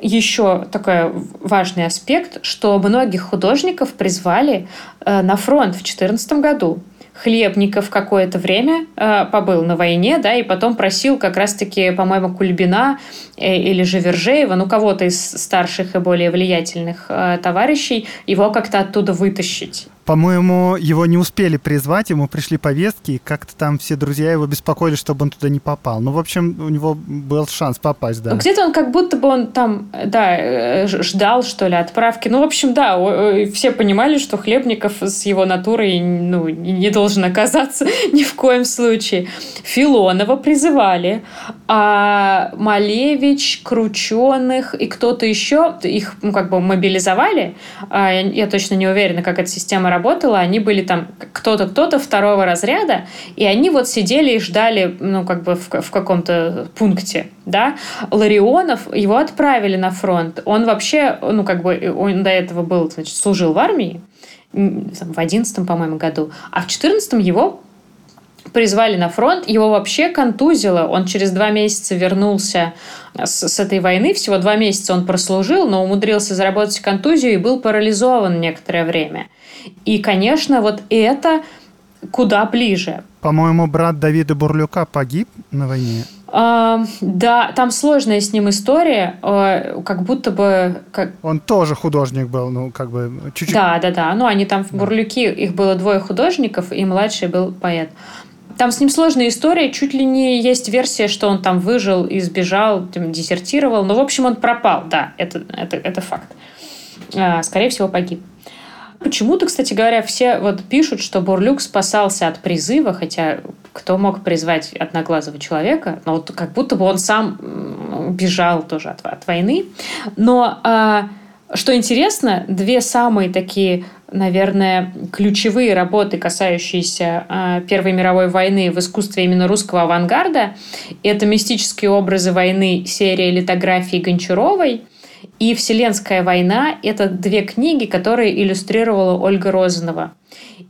Еще такой важный аспект, что многих художников призвали э, на фронт в 2014 году. Хлебников какое-то время э, побыл на войне, да, и потом просил как раз-таки, по-моему, Кульбина э, или же Вержеева, ну, кого-то из старших и более влиятельных э, товарищей, его как-то оттуда вытащить. По-моему, его не успели призвать, ему пришли повестки, и как-то там все друзья его беспокоили, чтобы он туда не попал. Ну, в общем, у него был шанс попасть, да. Где-то он как будто бы он там, да, э, ждал, что ли, отправки. Ну, в общем, да, все понимали, что Хлебников с его натурой ну, не должен оказаться ни в коем случае. Филонова призывали, а Малевич, Крученых и кто-то еще, их ну, как бы мобилизовали. А, я точно не уверена, как эта система работает работала, они были там кто-то, кто-то второго разряда, и они вот сидели и ждали, ну, как бы в, в каком-то пункте, да. Ларионов, его отправили на фронт. Он вообще, ну, как бы, он до этого был, значит, служил в армии, в одиннадцатом, по-моему, году, а в четырнадцатом его призвали на фронт, его вообще контузило. Он через два месяца вернулся с, с этой войны. Всего два месяца он прослужил, но умудрился заработать контузию и был парализован некоторое время. И, конечно, вот это куда ближе. По-моему, брат Давида Бурлюка погиб на войне. А, да, там сложная с ним история, а, как будто бы... Как... Он тоже художник был, ну, как бы чуть-чуть... Да, да, да. Ну, они там в Бурлюке, их было двое художников, и младший был поэт. Там с ним сложная история, чуть ли не есть версия, что он там выжил и сбежал, там, дезертировал. Но, в общем, он пропал, да, это, это, это факт. А, скорее всего, погиб. Почему-то, кстати говоря, все вот пишут, что Бурлюк спасался от призыва, хотя кто мог призвать одноглазого человека? Но вот как будто бы он сам бежал тоже от, от войны. Но а, что интересно, две самые такие, наверное, ключевые работы, касающиеся а, Первой мировой войны в искусстве именно русского авангарда, это мистические образы войны серия литографий Гончаровой и «Вселенская война» — это две книги, которые иллюстрировала Ольга Розанова.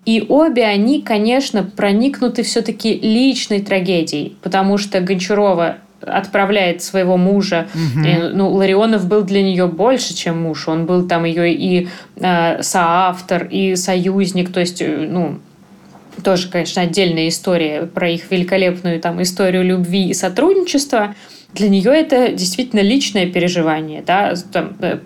И обе они, конечно, проникнуты все-таки личной трагедией, потому что Гончарова отправляет своего мужа. Угу. И, ну, Ларионов был для нее больше, чем муж. Он был там ее и э, соавтор, и союзник. То есть, э, ну, тоже, конечно, отдельная история про их великолепную там историю любви и сотрудничества для нее это действительно личное переживание, да, там, э,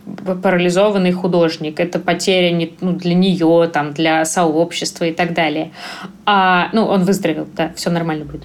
парализованный художник, это потеря не, ну, для нее, там, для сообщества и так далее. А, ну, он выздоровел, да, все нормально будет.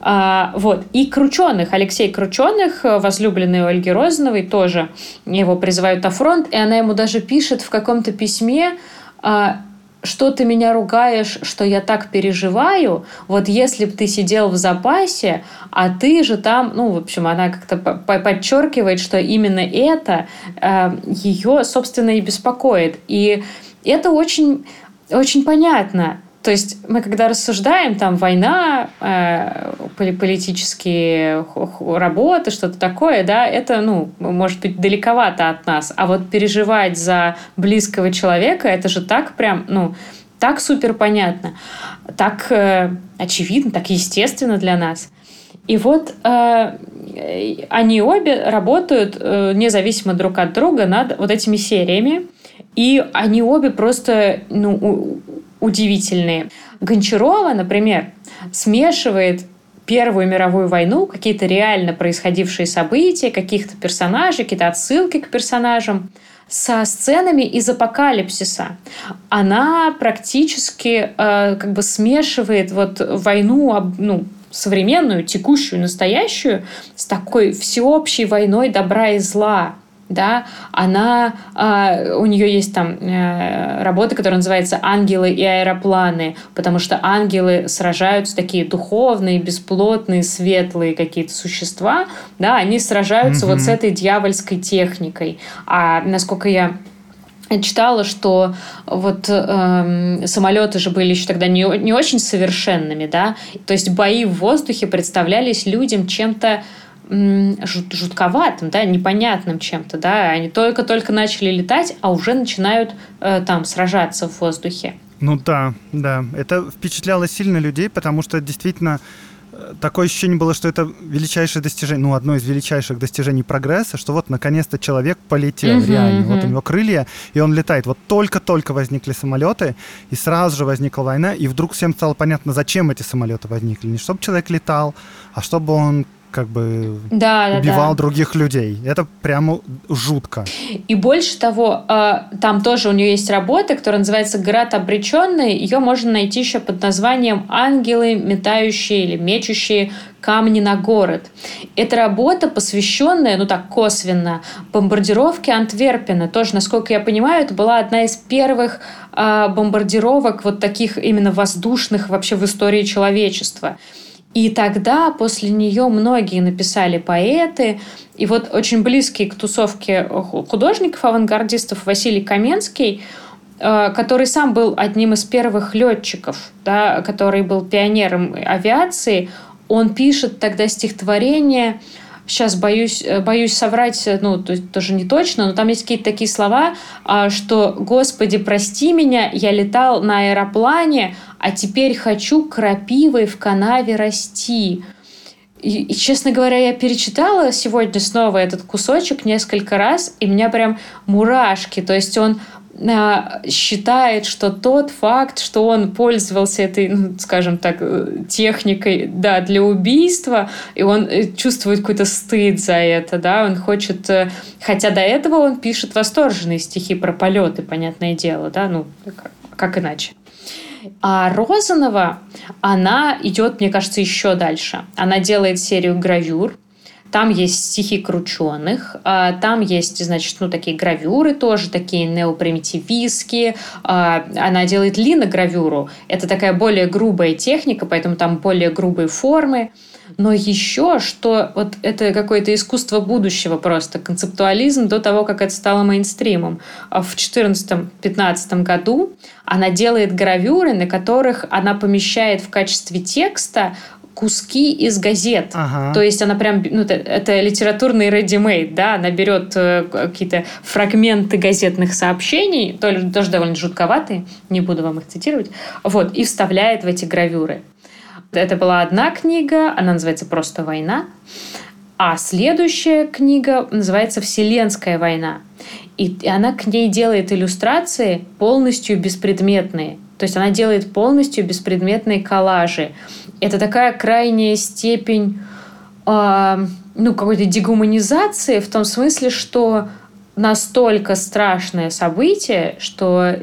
А, вот. И Крученых, Алексей Крученых, возлюбленный у Ольги Розановой, тоже его призывают на фронт, и она ему даже пишет в каком-то письме, а, что ты меня ругаешь, что я так переживаю, вот если бы ты сидел в запасе, а ты же там, ну, в общем, она как-то подчеркивает, что именно это э, ее, собственно, и беспокоит. И это очень, очень понятно. То есть мы когда рассуждаем, там война, э, политические работы, что-то такое, да, это, ну, может быть, далековато от нас. А вот переживать за близкого человека, это же так прям, ну, так супер понятно, так э, очевидно, так естественно для нас. И вот э, они обе работают э, независимо друг от друга над вот этими сериями. И они обе просто ну, удивительные. Гончарова, например, смешивает Первую мировую войну, какие-то реально происходившие события, каких-то персонажей, какие-то отсылки к персонажам со сценами из апокалипсиса. Она практически э, как бы смешивает вот войну, ну, современную, текущую, настоящую с такой всеобщей войной добра и зла да, она, э, у нее есть там э, работа, которая называется «Ангелы и аэропланы», потому что ангелы сражаются, такие духовные, бесплотные, светлые какие-то существа, да, они сражаются mm-hmm. вот с этой дьявольской техникой. А насколько я читала, что вот э, самолеты же были еще тогда не, не очень совершенными, да, то есть бои в воздухе представлялись людям чем-то жутковатым, да, непонятным чем-то, да, они только-только начали летать, а уже начинают э, там сражаться в воздухе. Ну да, да, это впечатляло сильно людей, потому что действительно э, такое ощущение было, что это величайшее достижение, ну, одно из величайших достижений прогресса, что вот наконец-то человек полетел uh-huh, реально. Uh-huh. Вот у него крылья, и он летает. Вот только-только возникли самолеты, и сразу же возникла война, и вдруг всем стало понятно, зачем эти самолеты возникли. Не чтобы человек летал, а чтобы он как бы да, убивал да, других людей. Это прямо жутко. И больше того, э, там тоже у нее есть работа, которая называется «Град обреченный». Ее можно найти еще под названием «Ангелы, метающие или мечущие камни на город». Это работа, посвященная, ну так косвенно, бомбардировке Антверпена. Тоже, насколько я понимаю, это была одна из первых э, бомбардировок вот таких именно воздушных вообще в истории человечества. И тогда после нее многие написали поэты. И вот очень близкий к тусовке художников-авангардистов Василий Каменский, э, который сам был одним из первых летчиков, да, который был пионером авиации, он пишет тогда стихотворение сейчас боюсь, э, боюсь соврать, э, ну, то, тоже не точно, но там есть какие-то такие слова, а, что «Господи, прости меня, я летал на аэроплане, а теперь хочу крапивой в канаве расти». И, и, честно говоря, я перечитала сегодня снова этот кусочек несколько раз, и у меня прям мурашки. То есть он считает, что тот факт, что он пользовался этой, ну, скажем так, э, техникой да, для убийства, и он э, чувствует какой-то стыд за это, да, он хочет... Э, хотя до этого он пишет восторженные стихи про полеты, понятное дело, да, ну, как, как иначе. А Розанова, она идет, мне кажется, еще дальше. Она делает серию гравюр, там есть стихи крученых, а, там есть, значит, ну, такие гравюры тоже, такие неопримитивистские. А, она делает линогравюру. Это такая более грубая техника, поэтому там более грубые формы. Но еще, что вот это какое-то искусство будущего просто, концептуализм до того, как это стало мейнстримом. А в 2014-2015 году она делает гравюры, на которых она помещает в качестве текста куски из газет. Ага. То есть она прям, ну, это, это литературный ready-made, да, она берет э, какие-то фрагменты газетных сообщений, тоже, тоже довольно жутковатые, не буду вам их цитировать, вот, и вставляет в эти гравюры. Это была одна книга, она называется «Просто война», а следующая книга называется «Вселенская война». И она к ней делает иллюстрации полностью беспредметные. То есть она делает полностью беспредметные коллажи. Это такая крайняя степень э, ну, какой-то дегуманизации в том смысле, что настолько страшное событие, что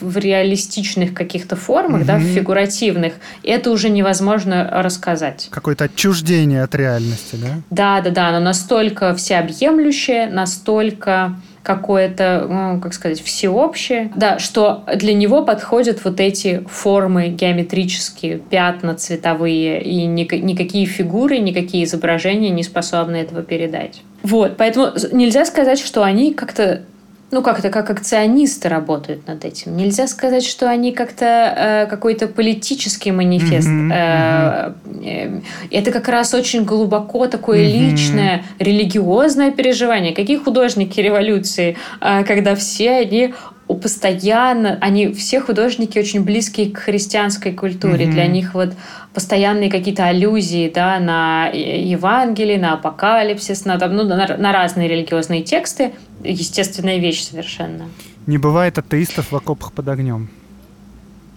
в реалистичных каких-то формах, mm-hmm. да, в фигуративных, это уже невозможно рассказать. Какое-то отчуждение от реальности, да? Да, да, да, оно настолько всеобъемлющее, настолько какое-то, ну, как сказать, всеобщее, да, что для него подходят вот эти формы геометрические, пятна цветовые, и никакие фигуры, никакие изображения не способны этого передать. Вот, поэтому нельзя сказать, что они как-то ну, как-то как акционисты работают над этим. Нельзя сказать, что они как-то э, какой-то политический манифест. Mm-hmm, э, это как раз очень глубоко такое mm-hmm. личное, религиозное переживание. Какие художники революции, э, когда все они постоянно, они все художники очень близкие к христианской культуре. Mm-hmm. Для них вот постоянные какие-то аллюзии да, на Евангелие, на апокалипсис, на, ну, на, на разные религиозные тексты. Естественная вещь совершенно. Не бывает атеистов в окопах под огнем.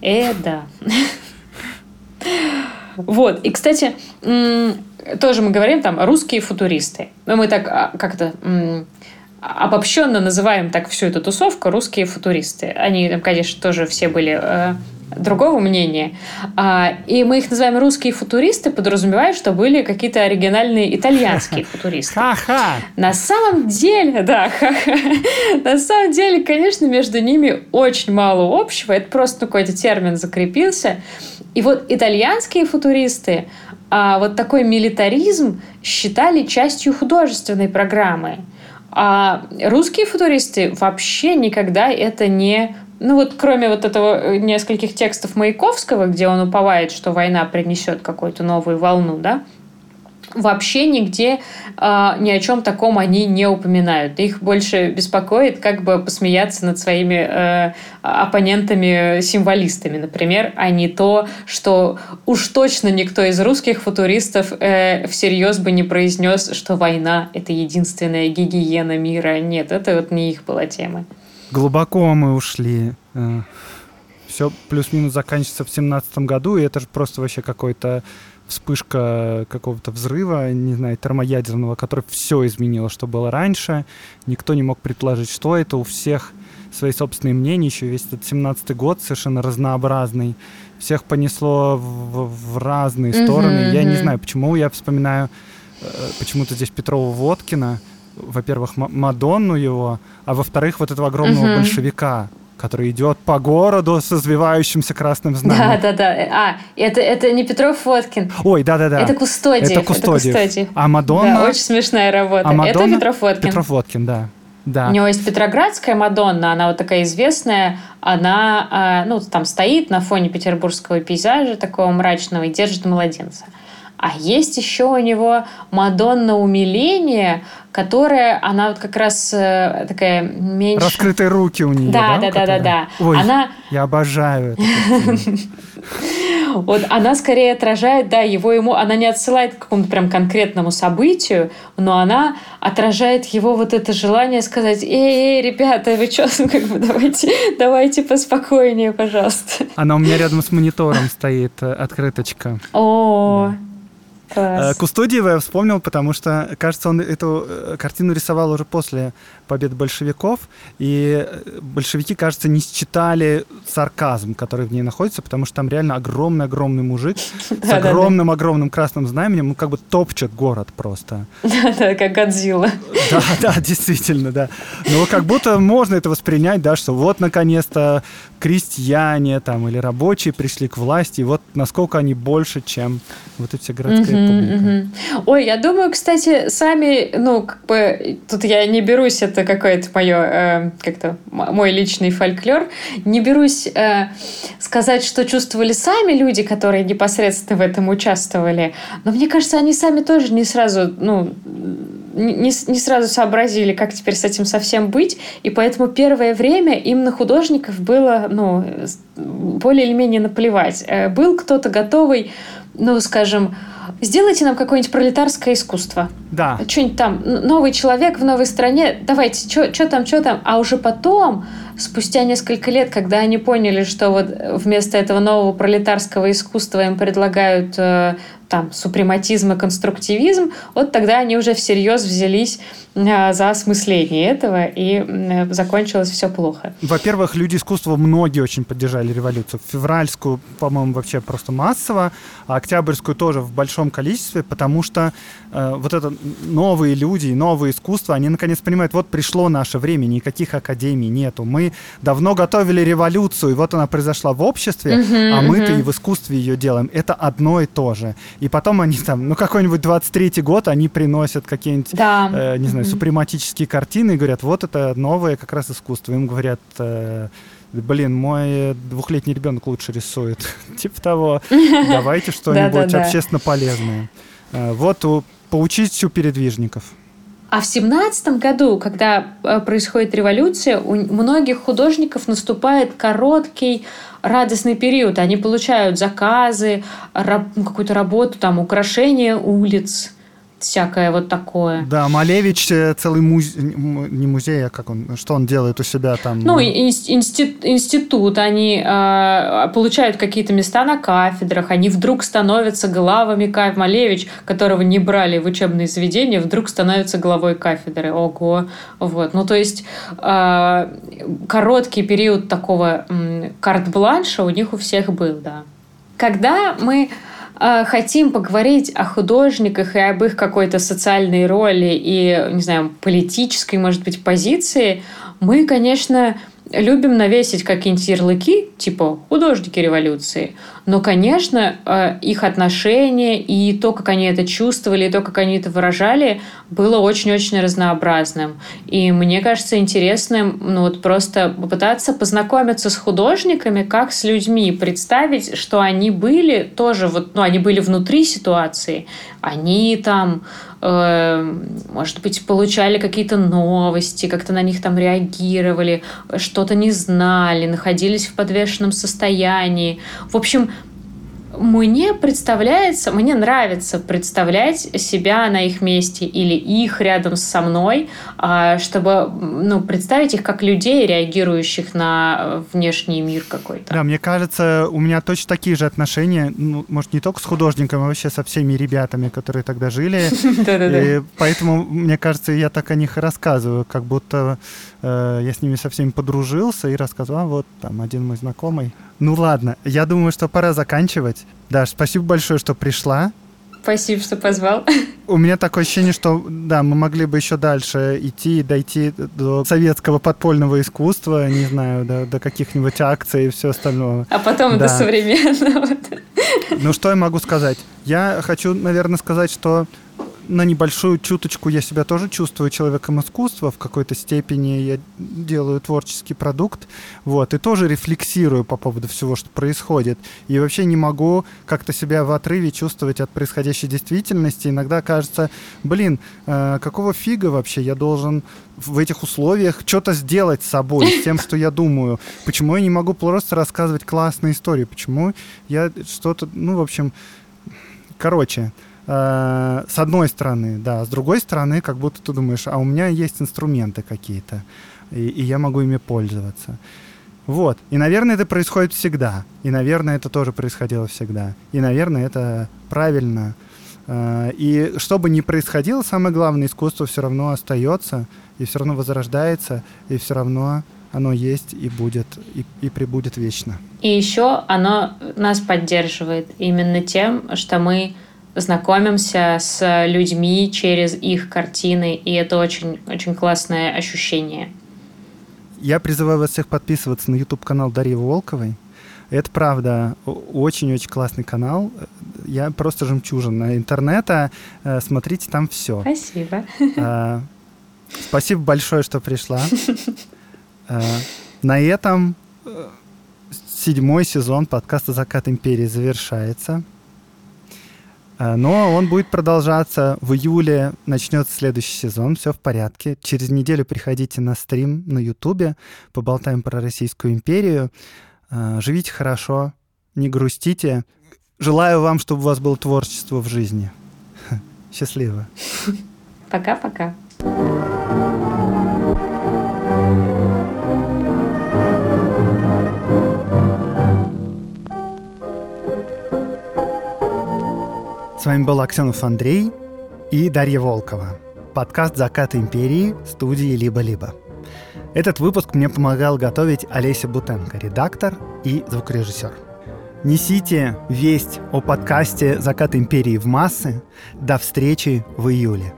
Э, да. Вот. И, кстати, тоже мы говорим там русские футуристы. Но мы так а, как-то обобщенно называем так всю эту тусовку русские футуристы. Они, конечно, тоже все были э, другого мнения. А, и мы их называем русские футуристы, подразумевая, что были какие-то оригинальные итальянские футуристы. Ха-ха! На самом деле, да, ха-ха. На самом деле, конечно, между ними очень мало общего. Это просто какой-то термин закрепился. И вот итальянские футуристы, а вот такой милитаризм считали частью художественной программы. А русские футуристы вообще никогда это не ну вот кроме вот этого э, нескольких текстов Маяковского, где он уповает, что война принесет какую-то новую волну, да, вообще нигде э, ни о чем таком они не упоминают. Их больше беспокоит как бы посмеяться над своими э, оппонентами-символистами, например, а не то, что уж точно никто из русских футуристов э, всерьез бы не произнес, что война — это единственная гигиена мира. Нет, это вот не их была тема. Глубоко мы ушли. Э, Все плюс-минус заканчивается в семнадцатом году, и это же просто вообще какой-то вспышка какого-то взрыва, не знаю, термоядерного, который все изменило, что было раньше. Никто не мог предположить, что это. У всех свои собственные мнения. Еще весь этот 17-й год совершенно разнообразный. Всех понесло в, в разные стороны. Mm-hmm, я mm-hmm. не знаю, почему я вспоминаю э, почему-то здесь Петрова Водкина. Во-первых, Мадонну его, а во-вторых, вот этого огромного mm-hmm. большевика, который идет по городу с извивающимся красным знаменем. Да, да, да. А, это, это не Петров Водкин. Ой, да, да, да. Это Кустодиев. Это Кустодиев. Это Кустодиев. А Мадонна... Да, очень смешная работа. А Мадонна... Это Петров Водкин. Петров Водкин, да. Да. У него есть Петроградская Мадонна, она вот такая известная, она, а, ну, там стоит на фоне петербургского пейзажа такого мрачного и держит младенца. А есть еще у него Мадонна умиления, которая, она вот как раз э, такая меньше... Раскрытые руки у нее, да? Да, да, да, да, да. Ой, она... я обожаю. Вот она скорее отражает, да, его ему, она не отсылает к какому-то прям конкретному событию, но она отражает его вот это желание сказать, эй, эй, ребята, вы что, как бы давайте, давайте поспокойнее, пожалуйста. Она у меня рядом с монитором стоит, э, открыточка. О, да. Класс. Э, Кустодиева я вспомнил, потому что, кажется, он эту э, картину рисовал уже после побед большевиков, и э, большевики, кажется, не считали сарказм, который в ней находится, потому что там реально огромный-огромный мужик с огромным-огромным красным знаменем, ну, как бы топчет город просто. Да-да, как Годзилла. Да, да, действительно, да. Но как будто можно это воспринять, да, что вот, наконец-то, крестьяне там или рабочие пришли к власти, и вот насколько они больше, чем вот эти городская публика. Ой, я думаю, кстати, сами, ну, как бы, тут я не берусь это это какое-то мое, э, как-то мой личный фольклор. Не берусь э, сказать, что чувствовали сами люди, которые непосредственно в этом участвовали, но мне кажется, они сами тоже не сразу, ну, не, не сразу сообразили, как теперь с этим совсем быть, и поэтому первое время им на художников было, ну, более или менее наплевать. Э, был кто-то готовый, ну, скажем, сделайте нам какое-нибудь пролетарское искусство. Да. Что-нибудь там, новый человек в новой стране, давайте, что там, что там. А уже потом, спустя несколько лет, когда они поняли, что вот вместо этого нового пролетарского искусства им предлагают э, там супрематизм и конструктивизм, вот тогда они уже всерьез взялись а, за осмысление этого, и закончилось все плохо. Во-первых, люди искусства многие очень поддержали революцию. Февральскую, по-моему, вообще просто массово, а Октябрьскую тоже в большом количестве, потому что э, вот это новые люди, новые искусства, они наконец понимают, вот пришло наше время, никаких академий нету. Мы давно готовили революцию, и вот она произошла в обществе, uh-huh, а мы-то uh-huh. и в искусстве ее делаем. Это одно и то же. И потом они там, ну какой-нибудь 23-й год, они приносят какие-нибудь, да. э, не знаю, супрематические картины и говорят, вот это новое как раз искусство. Им говорят, э, блин, мой двухлетний ребенок лучше рисует. типа того, давайте что-нибудь общественно полезное. Э, вот поучить у передвижников. А в семнадцатом году, когда э, происходит революция, у многих художников наступает короткий радостный период. Они получают заказы, какую-то работу, там, украшение улиц всякое вот такое. Да, Малевич э, целый музей, не музей, а как он, что он делает у себя там? Ну, институт, институт они э, получают какие-то места на кафедрах, они вдруг становятся главами кафедры. Малевич, которого не брали в учебные заведения, вдруг становится главой кафедры. Ого! Вот. Ну, то есть э, короткий период такого карт-бланша у них у всех был, да. Когда мы а, хотим поговорить о художниках и об их какой-то социальной роли и, не знаю, политической, может быть, позиции, мы, конечно, любим навесить какие-нибудь ярлыки, типа художники революции. Но, конечно, э, их отношения и то, как они это чувствовали, и то, как они это выражали, было очень-очень разнообразным. И мне кажется интересным ну, вот просто попытаться познакомиться с художниками, как с людьми, представить, что они были тоже, вот, ну, они были внутри ситуации, они там э, может быть, получали какие-то новости, как-то на них там реагировали, что-то не знали, находились в подвешенном состоянии. В общем, мне представляется, мне нравится представлять себя на их месте или их рядом со мной, а, чтобы ну, представить их как людей, реагирующих на внешний мир какой-то. Да, мне кажется, у меня точно такие же отношения, ну, может, не только с художником, а вообще со всеми ребятами, которые тогда жили. Поэтому, мне кажется, я так о них и рассказываю, как будто э, я с ними со всеми подружился и рассказывал, а вот там один мой знакомый ну ладно, я думаю, что пора заканчивать. Даш, спасибо большое, что пришла. Спасибо, что позвал. У меня такое ощущение, что да, мы могли бы еще дальше идти и дойти до советского подпольного искусства, не знаю, до, до каких-нибудь акций и все остальное. А потом да. до современного. Ну, что я могу сказать? Я хочу, наверное, сказать, что на небольшую чуточку я себя тоже чувствую человеком искусства в какой-то степени. Я делаю творческий продукт, вот, и тоже рефлексирую по поводу всего, что происходит. И вообще не могу как-то себя в отрыве чувствовать от происходящей действительности. Иногда кажется, блин, э, какого фига вообще я должен в этих условиях что-то сделать с собой, с тем, что я думаю. Почему я не могу просто рассказывать классные истории? Почему я что-то, ну, в общем, короче, Э, с одной стороны, да, с другой стороны, как будто ты думаешь, а у меня есть инструменты какие-то, и, и я могу ими пользоваться. Вот. И, наверное, это происходит всегда. И, наверное, это тоже происходило всегда. И, наверное, это правильно. Э, и что бы ни происходило, самое главное, искусство все равно остается, и все равно возрождается, и все равно оно есть и будет, и, и прибудет вечно. И еще оно нас поддерживает именно тем, что мы знакомимся с людьми через их картины, и это очень, очень классное ощущение. Я призываю вас всех подписываться на YouTube-канал Дарьи Волковой. Это правда очень-очень классный канал. Я просто жемчужина интернета. Э, смотрите там все. Спасибо. А, спасибо большое, что пришла. А, на этом седьмой сезон подкаста «Закат империи» завершается. А, но он будет продолжаться. В июле начнется следующий сезон. Все в порядке. Через неделю приходите на стрим на Ютубе. Поболтаем про Российскую империю. А, живите хорошо, не грустите. Желаю вам, чтобы у вас было творчество в жизни. Счастливо. Пока-пока. С вами был Аксенов Андрей и Дарья Волкова. Подкаст «Закат империи» студии «Либо-либо». Этот выпуск мне помогал готовить Олеся Бутенко, редактор и звукорежиссер. Несите весть о подкасте «Закат империи» в массы. До встречи в июле.